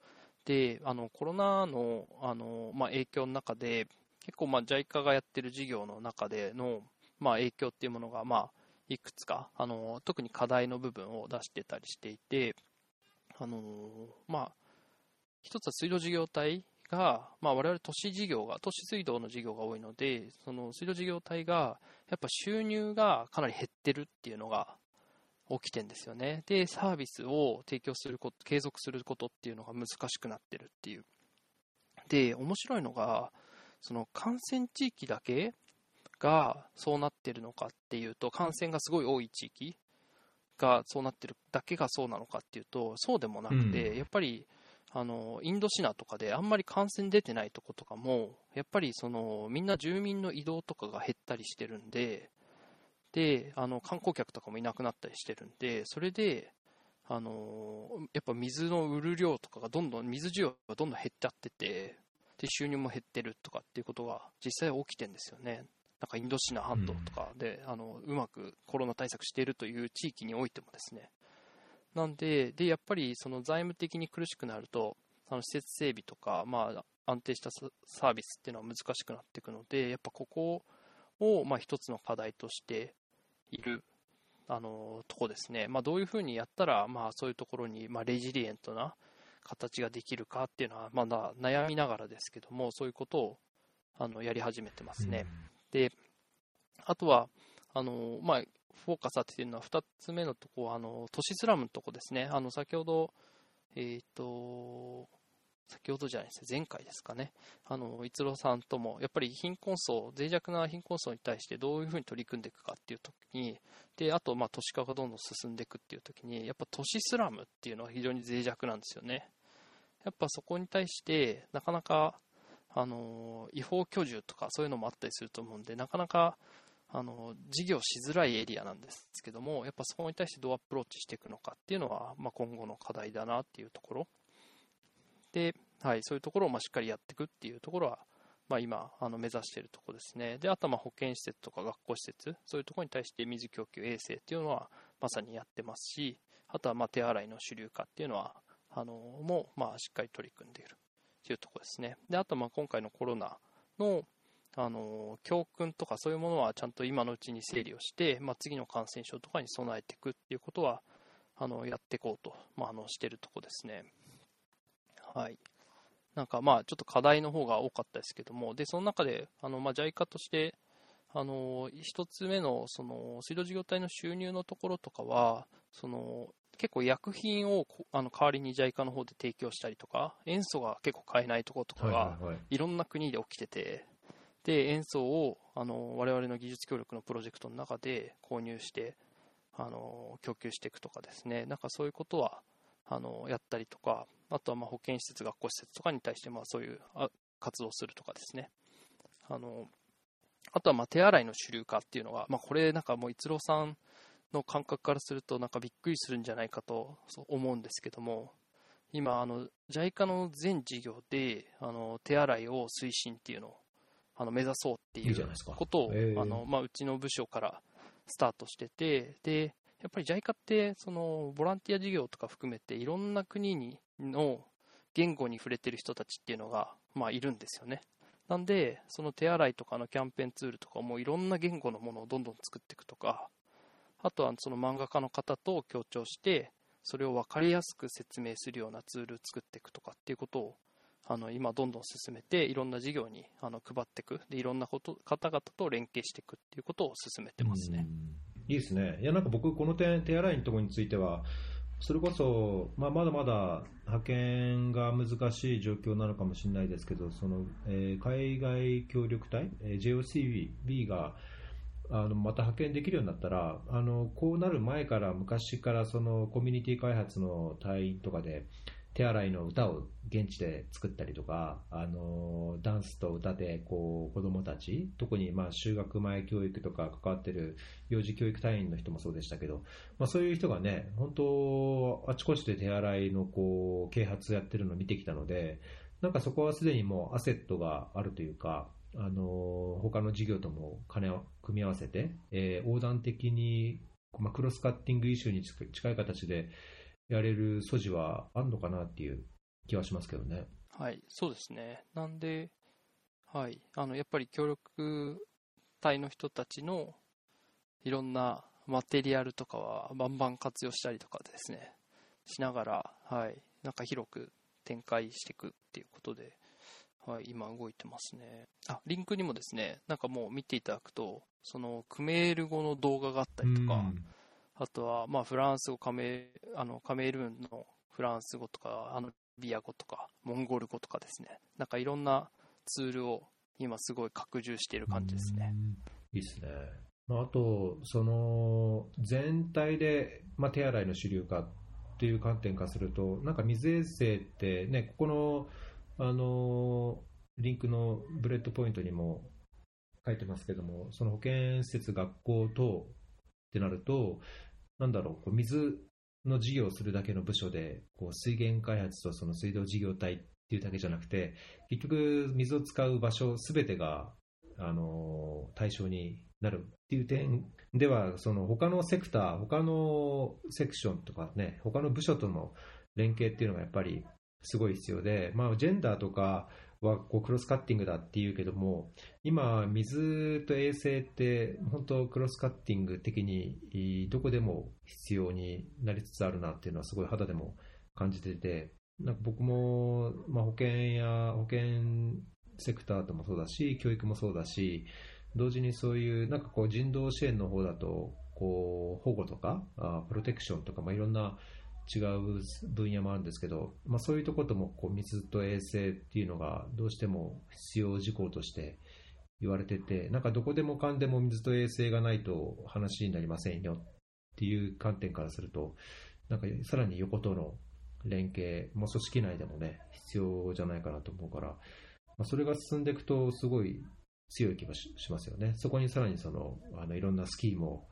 で、あの、コロナの、あの、まあ、影響の中で、結構、まあ、JICA がやってる事業の中での、まあ、影響っていうものが、まあ、いくつか、あの、特に課題の部分を出してたりしていて、あの、まあ、一つは水道事業体が、まあ、我々都市事業が、都市水道の事業が多いので、その水道事業体が、やっぱ収入がかなり減ってるっていうのが起きてんですよね。で、サービスを提供すること、継続することっていうのが難しくなってるっていう。で、面白いのが、その感染地域だけがそうなってるのかっていうと、感染がすごい多い地域がそうなってるだけがそうなのかっていうと、そうでもなくて、うんやっぱり、あの、インドシナとかであんまり感染出てないとことかも、やっぱりその、みんな住民の移動とかが減ったりしてるんで、で、あの、観光客とかもいなくなったりしてるんで、それで、あの、やっぱ水の売る量とかがどんどん、水需要がどんどん減っちゃってて、で、収入も減ってるとかっていうことが実際起きてるんですよね。なんかインドシナ半島とかで、あの、うまくコロナ対策しているという地域においてもですね。なんで、で、やっぱりその財務的に苦しくなると、あの施設整備とか、まあ、安定したササービスっていうのは難しくなっていくので、やっぱここを、まあ、一つの課題としている、あの、とこですね。まあ、どういうふうにやったら、まあ、そういうところに、まあ、レジリエントな形ができるかっていうのは、まだ悩みながらですけども、そういうことを、あの、やり始めてますね。で、あとは、あの、まあ、フォーカス当ててるのは2つ目のとこは、あの、都市スラムのとこですね。あの、先ほど、えっ、と、先ほどじゃないですね、前回ですかね。あの、逸郎さんとも、やっぱり貧困層、脆弱な貧困層に対してどういうふうに取り組んでいくかっていう時に、で、あと、ま、都市化がどんどん進んでいくっていう時に、やっぱ都市スラムっていうのは非常に脆弱なんですよね。やっぱそこに対して、なかなか、あの違法居住とかそういうのもあったりすると思うんで、なかなかあの事業しづらいエリアなんですけども、やっぱそこに対してどうアプローチしていくのかっていうのは、まあ、今後の課題だなっていうところ。で、はい、そういうところをまあしっかりやっていくっていうところは、まあ、今あの目指しているところですね。で、あとはまあ保健施設とか学校施設、そういうところに対して水供給衛生っていうのはまさにやってますし、あとはまあ手洗いの主流化っていうのは、あのもまあしっかり取り組んでいるというところですね。で、あとまあ今回のコロナのあの教訓とかそういうものはちゃんと今のうちに整理をして、まあ、次の感染症とかに備えていくっていうことはあのやっていこうと、まあ、あのしているところですね。はい。なんかまあちょっと課題の方が多かったですけども、で、その中で、あの、まあ JICA として、あの、一つ目の、その、水道事業体の収入のところとかは、その、結構薬品をあの代わりに JICA の方で提供したりとか、塩素が結構買えないところとかが、いろんな国で起きてて、で、塩素を、あの、我々の技術協力のプロジェクトの中で購入して、あの、供給していくとかですね、なんかそういうことは、あの、やったりとか、あとはまあ保健施設、学校施設とかに対してまあそういう活動するとかですね。あの、あとはまあ手洗いの主流化っていうのが、まあこれなんかもう逸郎さんの感覚からするとなんかびっくりするんじゃないかと思うんですけども、今、あの、JICA の全事業で、あの、手洗いを推進っていうのを、あの、目指そうっていうことを、あの、まあ、うちの部署からスタートしてて、で、やっぱり JICA ってそのボランティア事業とか含めていろんな国にの言語に触れてる人たちっていうのが、まあ、いるんですよね。なんで、その手洗いとかのキャンペーンツールとかもいろんな言語のものをどんどん作っていくとか、あとはその漫画家の方と協調して、それを分かりやすく説明するようなツールを作っていくとかっていうことを、あの今どんどん進めて、いろんな事業にあの配っていくで、いろんなこと方々と連携していくっていうことを進めてますね。いいですね。いや、なんか僕、この点、手洗いのところについては、それこそ、まあ、まだまだ派遣が難しい状況なのかもしれないですけど、そのえー、海外協力隊、えー、JOCB があのまた派遣できるようになったら、あのこうなる前から、昔からそのコミュニティ開発の隊員とかで、手洗いの歌を現地で作ったりとか、あのダンスと歌でこう子供たち、特にまあ修学前教育とか関わってる幼児教育隊員の人もそうでしたけど、まあ、そういう人がね、本当、あちこちで手洗いのこう啓発やってるのを見てきたので、なんかそこはすでにもうアセットがあるというか、あの他の事業とも金を組み合わせて、えー、横断的に、まあ、クロスカッティングイシューに近い形で、やれる素地はあるのかなっていう気はしますけどね。はい、そうですね。なんで、はい、あのやっぱり協力隊の人たちのいろんなマテリアルとかはバンバン活用したりとかですね、しながら、はい、なんか広く展開していくっていうことで、はい、今動いてますね。あ、リンクにもですね、なんかもう見ていただくと、そのクメール語の動画があったりとか、あとは、まあ、フランス語カメ、あの、カメルーンのフランス語とか、あの、ビア語とか、モンゴル語とかですね。なんかいろんなツールを今すごい拡充している感じですね。いいですね。まあ、あと、その、全体で、まあ、手洗いの主流化っていう観点からすると、なんか水衛生ってね、ここの、あの、リンクの bullet point にも書いてますけども、その保健施設、学校等ってなると、なんだろう、こう水の事業をするだけの部署で、こう水源開発とその水道事業体っていうだけじゃなくて、結局、水を使う場所すべてが、あの対象になるっていう点では、その他のセクター、他のセクションとかね、他の部署との連携っていうのがやっぱりすごい必要で、まあ、ジェンダーとかはこうクロスカッティングだっていうけども、今、水と衛生って本当クロスカッティング的にどこでも必要になりつつあるなっていうのはすごい肌でも感じてて、なんか僕も、まあ、保険や保険セクターともそうだし、教育もそうだし、同時にそういうなんかこう人道支援の方だと、こう保護とかあプロテクションとか、まあ、いろんな違う分野もあるんですけど、まあ、そういうところともこう水と衛生っていうのがどうしても必要事項として言われてて、なんかどこでもかんでも水と衛生がないと話になりませんよっていう観点からすると、なんかさらに横との連携、も組織内でもね、必要じゃないかなと思うから、まあ、それが進んでいくと、すごい強い気がしますよね。そこにさらにそのあのいろんなスキームを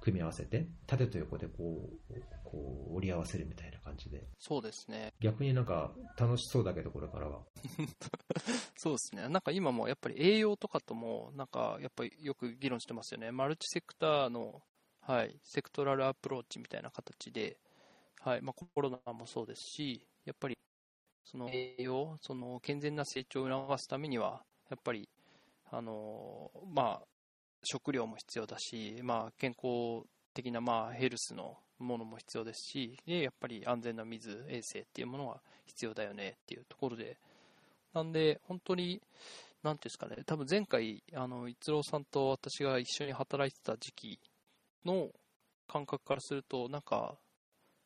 組み合わせて、縦と横でこうこう折り合わせるみたいな感じで、そうですね。逆になんか楽しそうだけど、これからは。そうですね。なんか今もやっぱり栄養とかとも、なんかやっぱりよく議論してますよね。マルチセクターの、はい、セクトラルアプローチみたいな形で、はい、まあコロナもそうですし、やっぱりその栄養、その健全な成長を促すためには、やっぱり、あの、まあ、食料も必要だし、まあ、健康的な、まあ、ヘルスのものも必要ですし、で、やっぱり安全な水、衛生っていうものは必要だよねっていうところで、なんで、本当に、なんていうんですかね、多分前回、あの、逸郎さんと私が一緒に働いてた時期の感覚からすると、なんか、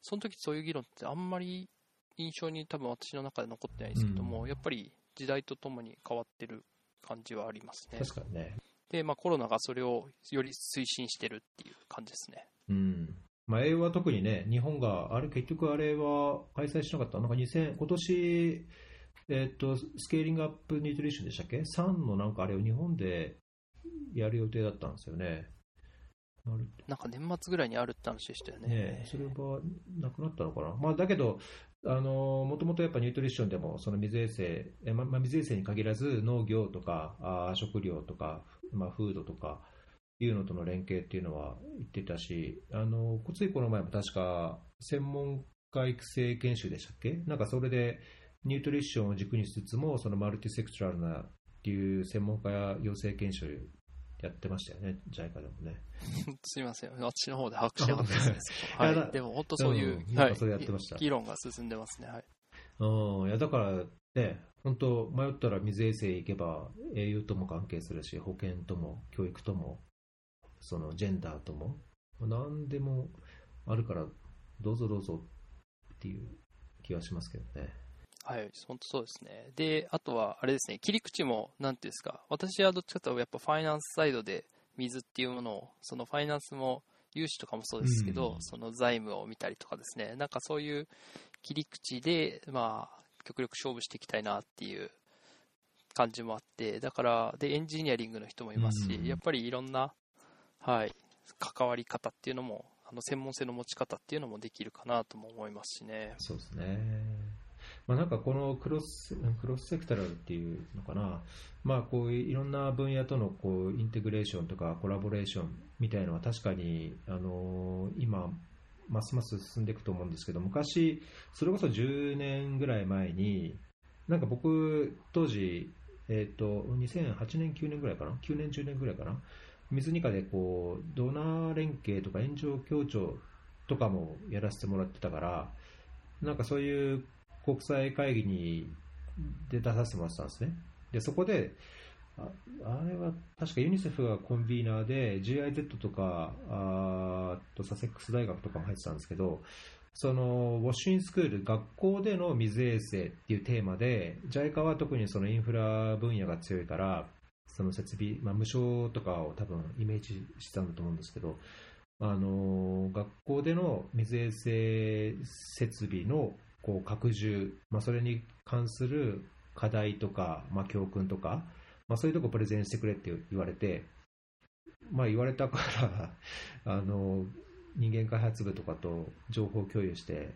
その時そういう議論ってあんまり印象に多分私の中で残ってないですけども、うんやっぱり時代とともに変わってる感じはありますね。確かにね。で、まあコロナがそれをより推進してるっていう感じですね。うん。まあ、英語は特にね、日本が、あれ、結局あれは開催しなかった。なんか2000、今年、えっと、スケーリングアップニュートリションでしたっけ ?3 のなんかあれを日本でやる予定だったんですよね。なんか年末ぐらいにあるって話でしたよね。ね、それはなくなったのかな、まあ、だけど、あのもともとやっぱニュートリションでもその水衛生、えままあ、水衛生に限らず農業とかあー食料とか、まあ、フードとかいうのとの連携っていうのは言ってたし、あのついこの前も確か専門家育成研修でしたっけ？なんかそれでニュートリションを軸にしつつも、そのマルティセクトラルなっていう専門家や養成研修やってましたよね、JICA でもね。すいません。私の方で把握しなかったですね。はい。でも本当そういう、はいそれやってました議論が進んでますね。はい。うん、いやだからね、本当、迷ったら水衛生行けば、栄養とも関係するし、保健とも、教育とも、そのジェンダーとも、何でもあるから、どうぞどうぞっていう気がしますけどね。はい、本当そうですね。で、あとは、あれですね、切り口も、なんていうんですか、私はどっちかというと、やっぱファイナンスサイドで水っていうものを、そのファイナンスも、融資とかもそうですけど、うんその財務を見たりとかですね、なんかそういう切り口で、まあ、極力勝負していきたいなっていう感じもあって、だから、で、エンジニアリングの人もいますし、うんやっぱりいろんな、はい、関わり方っていうのも、あの専門性の持ち方っていうのもできるかなとも思いますしね。そうですね。まあ、なんかこのクロスクロスセクタラルっていうのかな、まあ、こういういろんな分野とのこうインテグレーションとかコラボレーションみたいなのは確かに、あの今、ますます進んでいくと思うんですけど、昔、それこそ10年ぐらい前に、なんか僕、当時、えっと2008年、9年ぐらいかな、9年、10年ぐらいかな、水ニカでこうドナー連携とか炎上協調とかもやらせてもらってたから、なんかそういう国際会議にで出させてもらってたんですね。で、そこで、ああれは確かユニセフがコンビーナーで GIZ とかあとサセックス大学とかも入ってたんですけど、そのウォッシュインスクール、学校での水衛生っていうテーマで、JICA は特にそのインフラ分野が強いから、その設備、まあ、無償とかを多分イメージしたんだと思うんですけど、あの学校での水衛生設備のこう拡充、まあ、それに関する課題とか、まあ、教訓とか、まあ、そういうとこプレゼンしてくれって言われて、まあ、言われたから あの人間開発部とかと情報共有して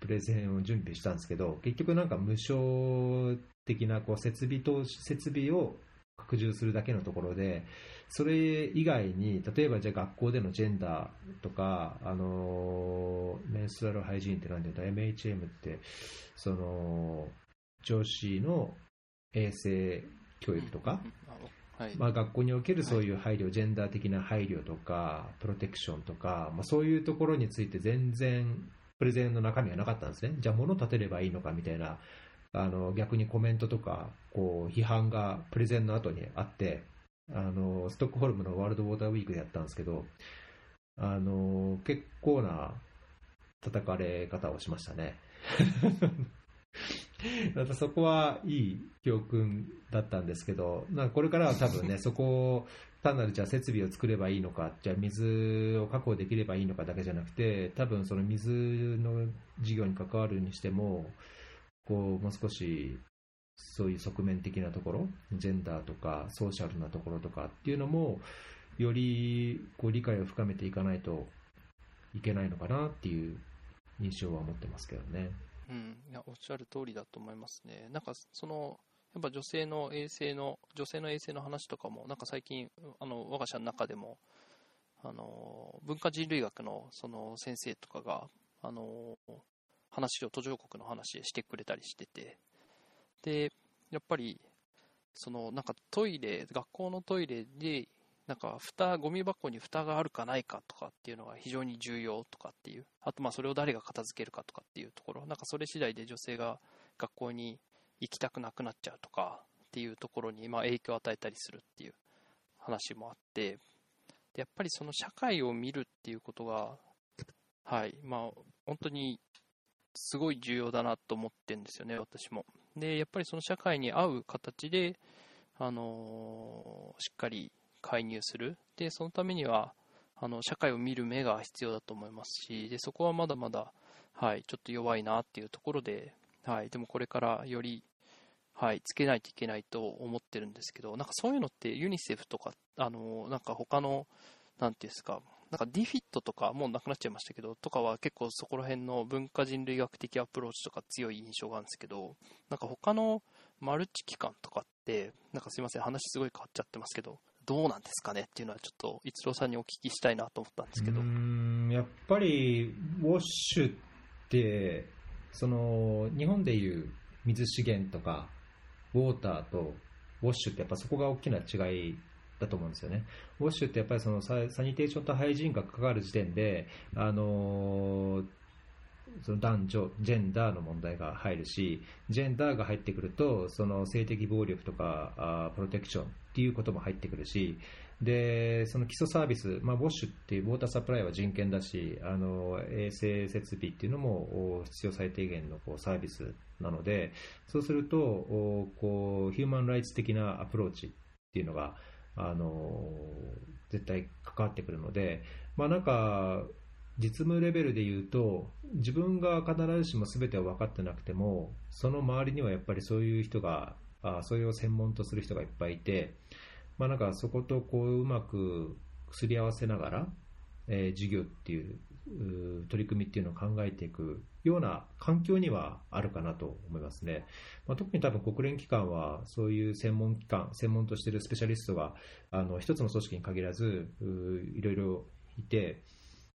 プレゼンを準備したんですけど結局なんか無償的なこう設備投資設備を拡充するだけのところでそれ以外に例えばじゃあ学校でのジェンダーとかあのメンストラルハイジーンって何て言うんだ MHM ってその女子の衛生教育とか。まあ、学校におけるそういう配慮、ジェンダー的な配慮とか、プロテクションとか、まあ、そういうところについて全然プレゼンの中身はなかったんですね。じゃあ物立てればいいのかみたいな、あの逆にコメントとか、こう批判がプレゼンの後にあって、あのストックホルムのワールドウォーターウィークでやったんですけど、あの結構な叩かれ方をしましたね。またそこはいい教訓だったんですけど、なんかこれからは多分ね、そこを単なるじゃあ設備を作ればいいのか、じゃあ水を確保できればいいのかだけじゃなくて、多分その水の事業に関わるにしても、こうもう少しそういう側面的なところ、ジェンダーとかソーシャルなところとかっていうのも、よりこう理解を深めていかないといけないのかなっていう印象は持ってますけどね。うん、いやおっしゃる通りだと思いますね。なんかそのやっぱ女性の衛生の女性の衛生の話とかもなんか最近あの我が社の中でもあの文化人類学のその先生とかがあの話を途上国の話してくれたりしてて。でやっぱりそのなんかトイレ学校のトイレでなんか蓋ゴミ箱に蓋があるかないかとかっていうのが非常に重要とかっていう。あとまあそれを誰が片付けるかとかっていうところ。なんかそれ次第で女性が学校に行きたくなくなっちゃうとかっていうところにまあ影響を与えたりするっていう話もあって。でやっぱりその社会を見るっていうことがはいまあ本当にすごい重要だなと思ってるんですよね私も。でやっぱりその社会に合う形であのーしっかり介入する。でそのためにはあの社会を見る目が必要だと思いますしでそこはまだまだ、はい、ちょっと弱いなっていうところで、はい、でもこれからより、はい、つけないといけないと思ってるんですけどなんかそういうのってユニセフとかあのなんか他のなんていうんですかなんかディフィットとかもうなくなっちゃいましたけどとかは結構そこら辺の文化人類学的アプローチとか強い印象があるんですけどなんか他のマルチ機関とかってなんかすいません話すごい変わっちゃってますけどどうなんですかねっていうのはちょっと逸郎さんにお聞きしたいなと思ったんですけど。うんやっぱりウォッシュってその日本でいう水資源とかウォーターとウォッシュってやっぱそこが大きな違いだと思うんですよね。ウォッシュってやっぱりそのサニテーションとハイジーンが関わる時点で、あのーその男女、ジェンダーの問題が入るし、ジェンダーが入ってくると、その性的暴力とかあプロテクションっていうことも入ってくるし、でその基礎サービス、まあ、ウォッシュっていうウォーターサプライは人権だし、あの衛生設備っていうのも必要最低限のこうサービスなので、そうするとこうヒューマンライツ的なアプローチっていうのが、あの絶対関わってくるので、まあ、なんか実務レベルで言うと、自分が必ずしも全てを分かってなくても、その周りにはやっぱりそういう人が、あそれを専門とする人がいっぱいいて、まあ、なんかそことこううまくすり合わせながら、えー授業っていう取り組みっていうのを考えていくような環境にはあるかなと思いますね。まあ、特に多分国連機関はそういう専門機関、専門としているスペシャリストがあの一つの組織に限らずいろいろいて、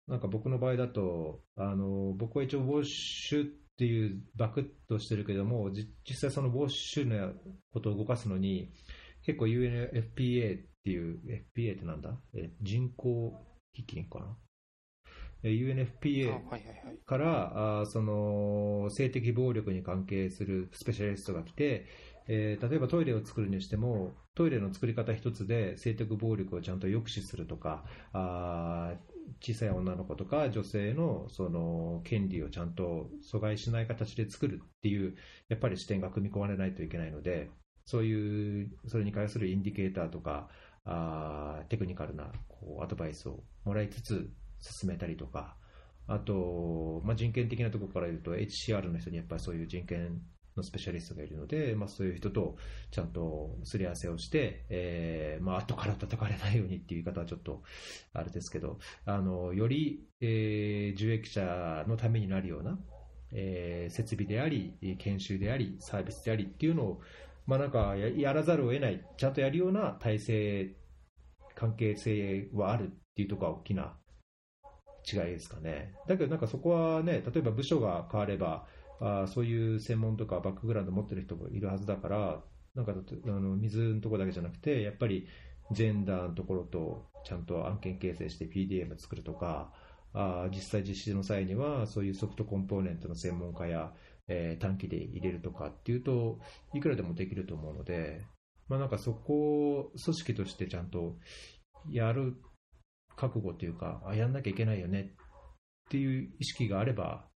なんか僕の場合だと、あの僕は一応ウォッシュっていうバクッとしてるけども、じ実際そのウォッシュのことを動かすのに、結構 UNFPA っていう、FPA ってなんだ？人工基金かな？?UNFPA からあーその性的暴力に関係するスペシャリストが来て、えー例えばトイレを作るにしてもトイレの作り方一つで性的暴力をちゃんと抑止するとかあー小さい女の子とか女性のその権利をちゃんと阻害しない形で作るっていうやっぱり視点が組み込まれないといけないのでそういうそれに関するインディケーターとかあーテクニカルなこうアドバイスをもらいつつ進めたりとか。あと、まあ、人権的なところから言うと、HCR の人にやっぱりそういう人権のスペシャリストがいるので、まあ、そういう人とちゃんとすり合わせをして、えーまあ後から叩かれないようにっていう言い方はちょっとあれですけど、あのより、えー受益者のためになるような、えー設備であり、研修であり、サービスでありっていうのを、まあ、なんかやらざるを得ない、ちゃんとやるような体制、関係性はあるっていうところが大きな違いですかね。だけどなんかそこはね、例えば部署が変われば、あそういう専門とかバックグラウンド持ってる人もいるはずだから、なんかあの水のとこだけじゃなくて、やっぱりジェンダーのところとちゃんと案件形成して PDM 作るとか、あ実際実施の際にはそういうソフトコンポーネントの専門家や、えー短期で入れるとかっていうといくらでもできると思うので、まあ、なんかそこを組織としてちゃんとやる覚悟というかあやんなきゃいけないよねっていう意識があれば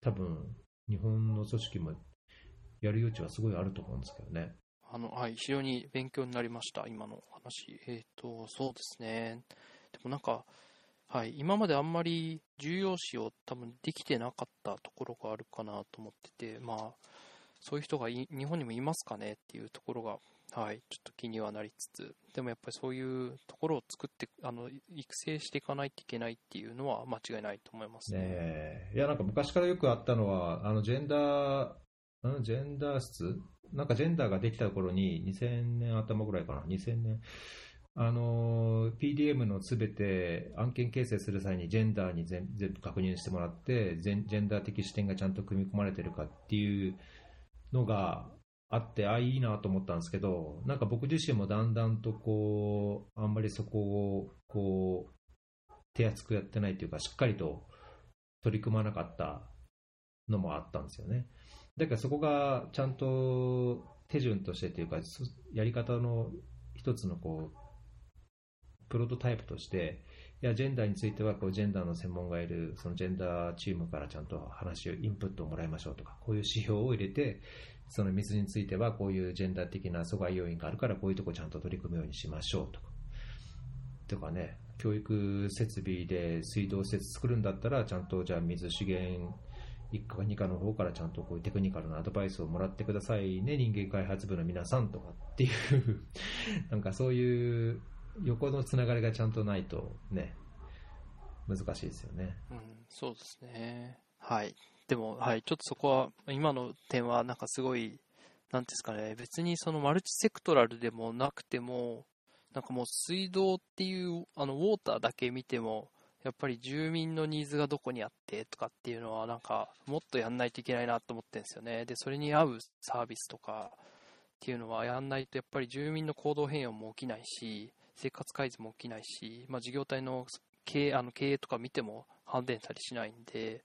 多分日本の組織もやる余地はすごいあると思うんですけどね。あの、はい、非常に勉強になりました、今の話。えっ、と、そうですね。でもなんか、はい、今まであんまり重要視を多分できてなかったところがあるかなと思ってて、まあ、そういう人が日本にもいますかねっていうところが、はい、ちょっと気にはなりつつ、でもやっぱりそういうところを作って、あの育成していかないといけないっていうのは間違いないと思いますね。いや、なんか昔からよくあったのは、あの、ジェンダー、んジェンダー室なんかジェンダーができた頃に、2000年頭ぐらいかな、2000年？の、PDM のすべて案件形成する際にジェンダーに全全部確認してもらって、ジェンダー的視点がちゃんと組み込まれてるかっていうのがあって、あ、いいなと思ったんですけど、なんか僕自身もだんだんとこう、あんまりそこを、こう、手厚くやってないというか、しっかりと取り組まなかったのもあったんですよね。だからそこがちゃんと手順としてというか、やり方の一つのこう、プロトタイプとして、いや、ジェンダーについては、こう、ジェンダーの専門がいる、そのジェンダーチームからちゃんと話を、インプットをもらいましょうとか、こういう指標を入れて、その水については、こういうジェンダー的な阻害要因があるから、こういうとこちゃんと取り組むようにしましょうとか。とかね、教育設備で水道施設作るんだったら、ちゃんとじゃあ水資源1か2課の方からちゃんとこういうテクニカルなアドバイスをもらってくださいね、人間開発部の皆さんとかっていう、なんかそういう横のつながりがちゃんとないとね、難しいですよね。うん、そうですね。はい。でも、はい、ちょっとそこは、今の点は、なんかすごい、なんていうんですかね、別にそのマルチセクトラルでもなくても、なんかもう水道っていう、あの、ウォーターだけ見ても、やっぱり住民のニーズがどこにあってとかっていうのは、なんか、もっとやんないといけないなと思ってるんですよね。で、それに合うサービスとかっていうのはやんないと、やっぱり住民の行動変容も起きないし、生活改善も起きないし、まあ、事業体の経営あの経営とか見ても反転たりしないんで、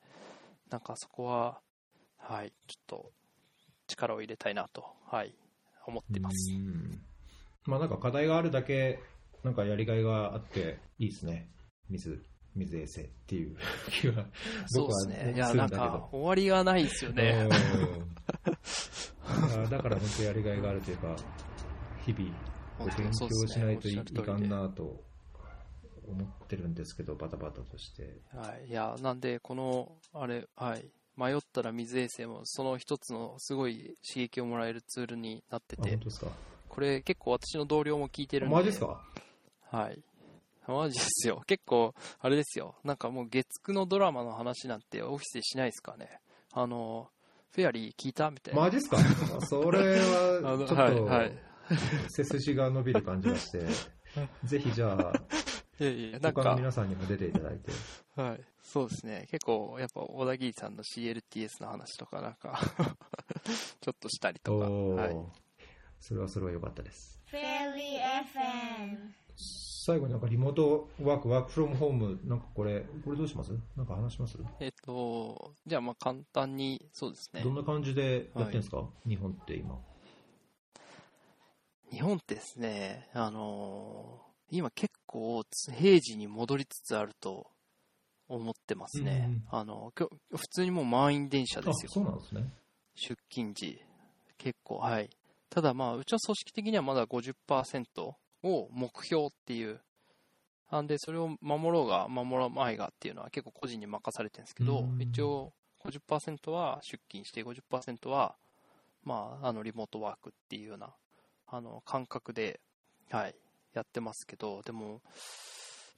なんかそこは、はい、ちょっと力を入れたいなと、はい、思ってます。うんまあなんか課題があるだけ、なんかやりがいがあっていいですね。水、水衛生っていう気は、そうですね。いや、なんか終わりがないですよね。うん だから本当やりがいがあるというか、日々、勉強しないといかんなと思ってるんですけど、バタバタとして。はい、いや、なんで、この、あれ、はい、迷ったら水衛星も、その一つのすごい刺激をもらえるツールになってあ、て本当、ですか？これ結構私の同僚も聞いてるんで、マジですか？はい。マジですよ。結構、あれですよ。なんかもう月9のドラマの話なんてオフィスでしないですかね。あの、フェアリー聞いたみたいな。マジですか？それあのは、ちょっはい、はい。と、背筋が伸びる感じがして、ぜひじゃあ、いやいや、なんか、他の皆さんにも出ていただいて。はい。そうですね。結構、やっぱ、小田切さんの CLTS の話とか、なんか、ちょっとしたりとか、はい。それはそれは良かったです。フェリー FM 最後になんかリモートワーク、ワークフロムホーム、なんかこれ、これどうします？なんか話します、えっと、じゃあ、まあ、簡単に、そうですねど。んな感じでやってるんですか、日本って今。日本ってですね、あのー今結構つ平時に戻りつつあると思ってますね。あの、きょ普通にもう満員電車であ、すよ。そうなんですね。出勤時。結構、はい。ただまあ、うちは組織的にはまだ50%を目標っていう。なんで、それを守ろうが守らないがっていうのは結構個人に任されてるんですけどうん、一応50%は出勤して50%は、まあ、あの、リモートワークっていうような、あの、感覚で、はい、やってますけど、でも、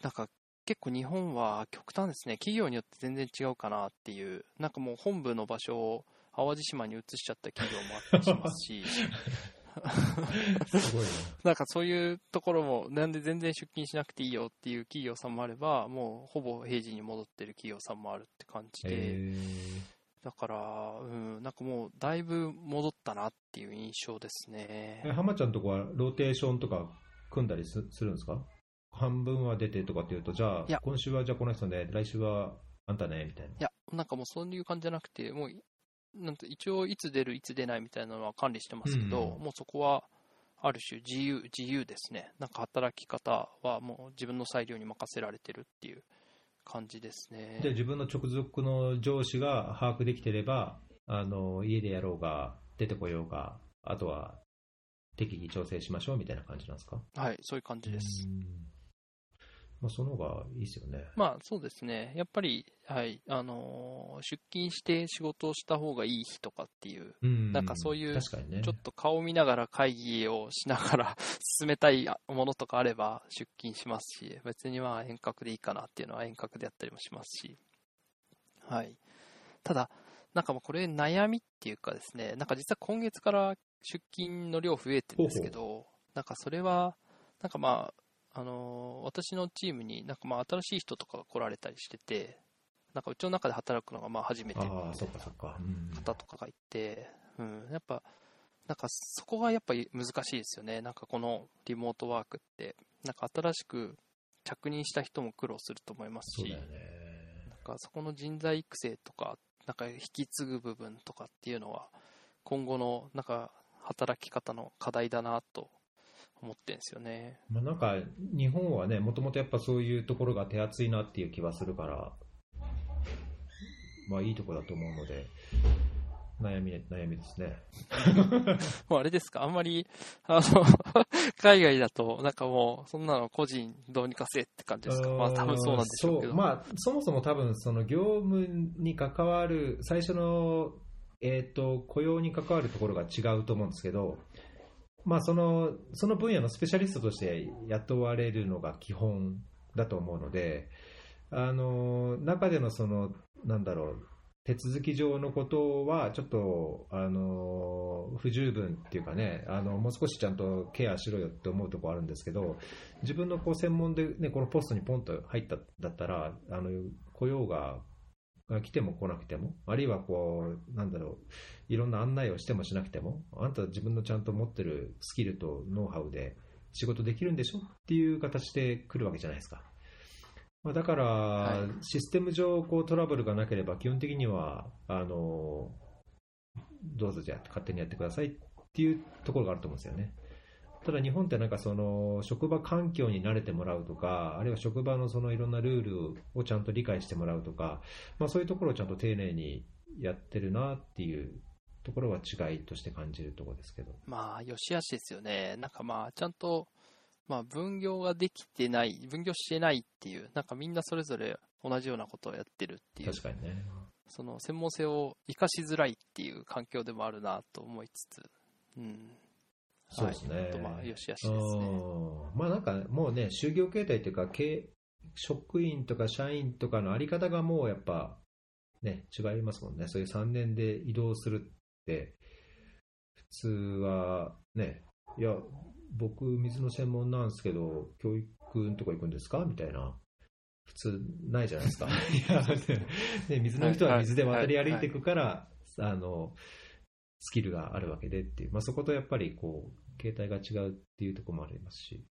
なんか結構日本は極端ですね。企業によって全然違うかなっていう、なんかもう本部の場所を淡路島に移しちゃった企業もあったりしますし、すごいね。なんかそういうところも、なんで全然出勤しなくていいよっていう企業さんもあれば、もうほぼ平時に戻ってる企業さんもあるって感じで、えだから、うん、なんかもうだいぶ戻ったなっていう印象ですねー、。浜ちゃんとこはローテーションとか組んだりすするんですか？半分は出てとかっていうと、じゃあ、今週はじゃあこの人ね、来週はあんたね、みたいな。いや、なんかもうそういう感じじゃなくて、もう、なんて一応いつ出る、いつ出ないみたいなのは管理してますけど、うんもうそこは、ある種自由、自由ですね。なんか働き方はもう自分の裁量に任せられてるっていう感じですね。で、自分の直属の上司が把握できてれば、あの、家でやろうが、出てこようが、あとは適宜調整しましょうみたいな感じなんですか？はい、そういう感じです。うんまあ、その方がいいですよね。まあそうですね。やっぱり、はい、あのー出勤して仕事をした方がいい日とかっていう、うんなんかそういう確かにね。ちょっと顔見ながら会議をしながら 進めたいものとかあれば出勤しますし、別にまあ遠隔でいいかなっていうのは遠隔でやったりもしますし、はい。ただ、なんかもうこれ悩みっていうかですね、なんか実は今月から出勤の量増えてるんですけど、なんかそれは、なんかまあ、あのー私のチームになんかまあ新しい人とかが来られたりしてて、なんかうちの中で働くのがまあ初めてああ、そっかそっか。うん方とかがいて、うん、やっぱ、なんかそこがやっぱり難しいですよね。なんかこのリモートワークって、なんか新しく着任した人も苦労すると思いますし、ね。なんかそこの人材育成とか、なんか引き継ぐ部分とかっていうのは、今後のなんか働き方の課題だなと思ってるんですよね。まあ、なんか、日本はね、もともとやっぱそういうところが手厚いなっていう気はするから、まあいいところだと思うので、悩み、悩みですね。もうあれですか、あんまり、あの、海外だと、なんかもう、そんなの個人どうにかせえって感じですか？まあ多分そうなんでしょうけど。まあ、そもそも多分、その業務に関わる、最初の、えっ、と、雇用に関わるところが違うと思うんですけど、まあ、その、その分野のスペシャリストとして雇われるのが基本だと思うので、あの、中でのその、なんだろう、手続き上のことは、ちょっと、あの、不十分っていうかね、あの、もう少しちゃんとケアしろよって思うところあるんですけど、自分のこう専門で、ね、このポストにポンと入っただったら、あの雇用がが来ても来なくても、あるいはこう、なんだろう、いろんな案内をしてもしなくても、あんた自分のちゃんと持ってるスキルとノウハウで仕事できるんでしょっていう形で来るわけじゃないですか。まあ、だから、はいシステム上こうトラブルがなければ、基本的には、あの、どうぞじゃあ勝手にやってくださいっていうところがあると思うんですよね。ただ日本ってなんかその職場環境に慣れてもらうとか、あるいは職場のそのいろんなルールをちゃんと理解してもらうとか、まあ、そういうところをちゃんと丁寧にやってるなっていうところは違いとして感じるところですけど。まあ、よしあしですよね。なんかまあ、ちゃんと、まあ、分業ができてない、分業してないっていう、なんかみんなそれぞれ同じようなことをやってるっていう、確かにね。その専門性を活かしづらいっていう環境でもあるなと思いつつ、うん。そうですね。はい、まあ、よしあしですね。うんまあなんかもうね、就業形態というか、経職員とか社員とかのあり方がもうやっぱ、ね、違いますもんね。そういう3年で移動するって、普通はね、いや、僕、水の専門なんですけど、教育のとこ行くんですか？みたいな。普通ないじゃないですか。いや、ね、水の人は水で渡り歩いていくから、あの、スキルがあるわけでっていう、まあ、そことやっぱりこう、形態が違うっていうところもありますし、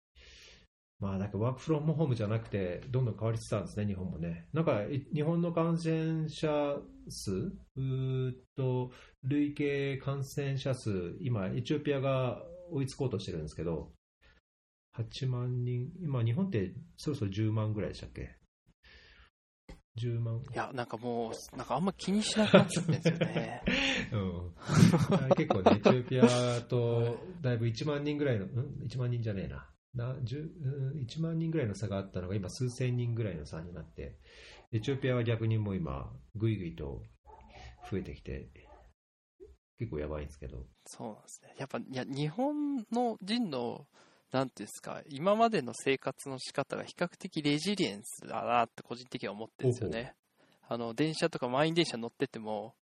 まあ、なんかワークフロームホームじゃなくて、どんどん変わりつつあるんですね、日本もね。なんか、日本の感染者数、うーっと、累計感染者数、今、エチオピアが追いつこうとしてるんですけど、8万人、今、日本ってそろそろ10万ぐらいでしたっけ？?10 万。いや、なんかもう、なんかあんま気にしなくなっちゃってるんですよね。うん、結構ね、エチオピアとだいぶ1万人ぐらいの、うん、1万人じゃねえな。な10うん1万人ぐらいの差があったのが今数千人ぐらいの差になって、エチオピアは逆にもう今、ぐいぐいと増えてきて、結構やばいんですけど。そうなんですね。やっぱ、いや、日本の人の、なんていうんですか、今までの生活の仕方が比較的レジリエンスだなって個人的には思ってるんですよね。あの、電車とか満員電車乗ってても、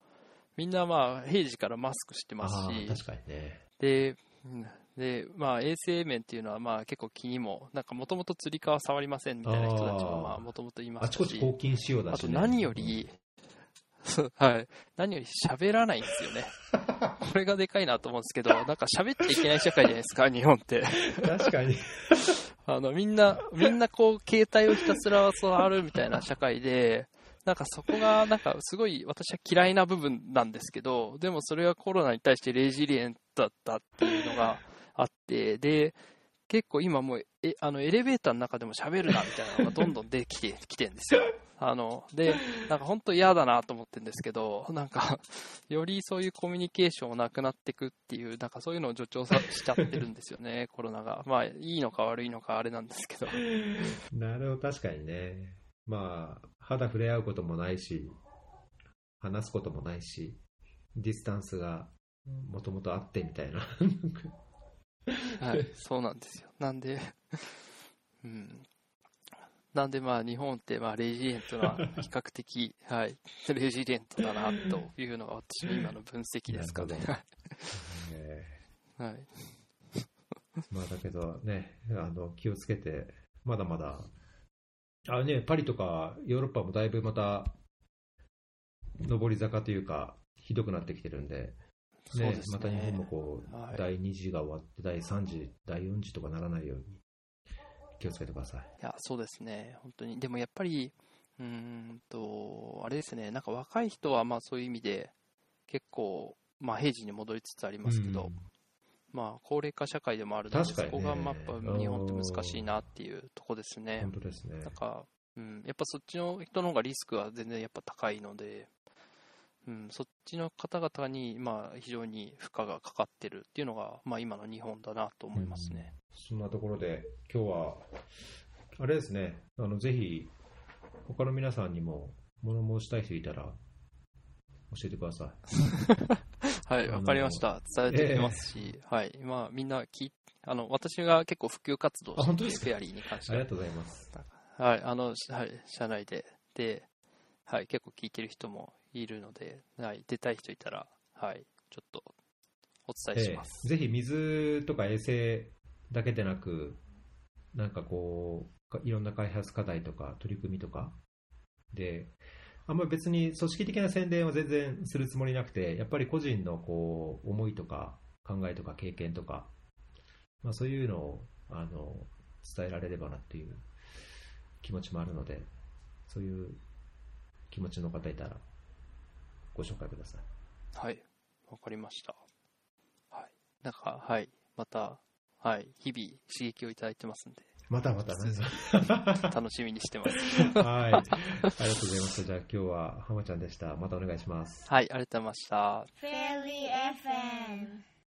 みんなまあ、平時からマスクしてますし、確かにね。で、うんで、まあ、衛生面っていうのは、まあ、結構気にも、なんか、もともと釣り革触りませんみたいな人たちあも、ーまあ、もともといますし、あちこち抗菌しようだあし、ね。と何より、はい、何より喋らないんですよね。これがでかいなと思うんですけど、なんか喋っちゃいけない社会じゃないですか、日本って。確かに。あの、みんな、みんなこう、携帯をひたすら触るみたいな社会で、なんかそこが、なんかすごい私は嫌いな部分なんですけど、でもそれはコロナに対してレジリエントだったっていうのがあって、で、結構今もう、え、あの、エレベーターの中でも喋るなみたいなのがどんどんできてきてるんですよ。あの、で、なんか本当嫌だなと思ってるんですけど、なんか、よりそういうコミュニケーションをなくなっていくっていう、なんかそういうのを助長さしちゃってるんですよね、コロナが。まあ、いいのか悪いのかあれなんですけど。なるほど、確かにね。まあ、肌触れ合うこともないし、話すこともないし、ディスタンスがもともとあってみたいな。はい、そうなんですよ。なんで、うん。なんでまあ日本ってまあレジリエントな、比較的、はい、レジリエントだなというのが私の今の分析ですかね。えはい。ーまあだけどね、あの気をつけて、まだまだ、あね、パリとかヨーロッパもだいぶまた、上り坂というか、ひどくなってきてるんで、ねですね。また日本もこう、はい第2次が終わって、第3次、第4次とかならないように、気をつけてください。いや、そうですね、本当に。でもやっぱり、うーんと、あれですね、なんか若い人はまあそういう意味で、結構、まあ平時に戻りつつありますけど、うんまあ高齢化社会でもあるので、ねそこがまあやっぱ日本って難しいなっていうとこですね本。当ですねなん。か、うん、やっぱそっちの人の方がリスクは全然やっぱ高いので、うん、そっちの方々に、まあ、非常に負荷がかかってるっていうのが、まあ、今の日本だなと思いますね。そんなところで、今日は、あれですね、あのぜひ、他の皆さんにも物申したい人いたら、教えてください。はい、わかりました。伝えていきますし、はい、まあ、みんな聞いあの、私が結構普及活動しているフェアリーに関してはありがとうございます。はい、あの、しはい、社内で、で、はい、結構聞いてる人もいるので、はい、出たい人いたら、はい、ちょっとお伝えします。ええぜひ水とか衛生だけでなく、なんかこう、いろんな開発課題とか取り組みとかで、あんまり別に組織的な宣伝は全然するつもりなくて、やっぱり個人のこう思いとか考えとか経験とか、まあ、そういうのをあの伝えられればなっていう気持ちもあるので、そういう気持ちの方いたらご紹介ください。はい、わかりました。はい。なんか、はい、また、はい、日々刺激をいただいてますんで、またまたね。楽しみにしてます。はい。ありがとうございました。じゃあ今日は浜ちゃんでした。またお願いします。はい、ありがとうございました。Fairy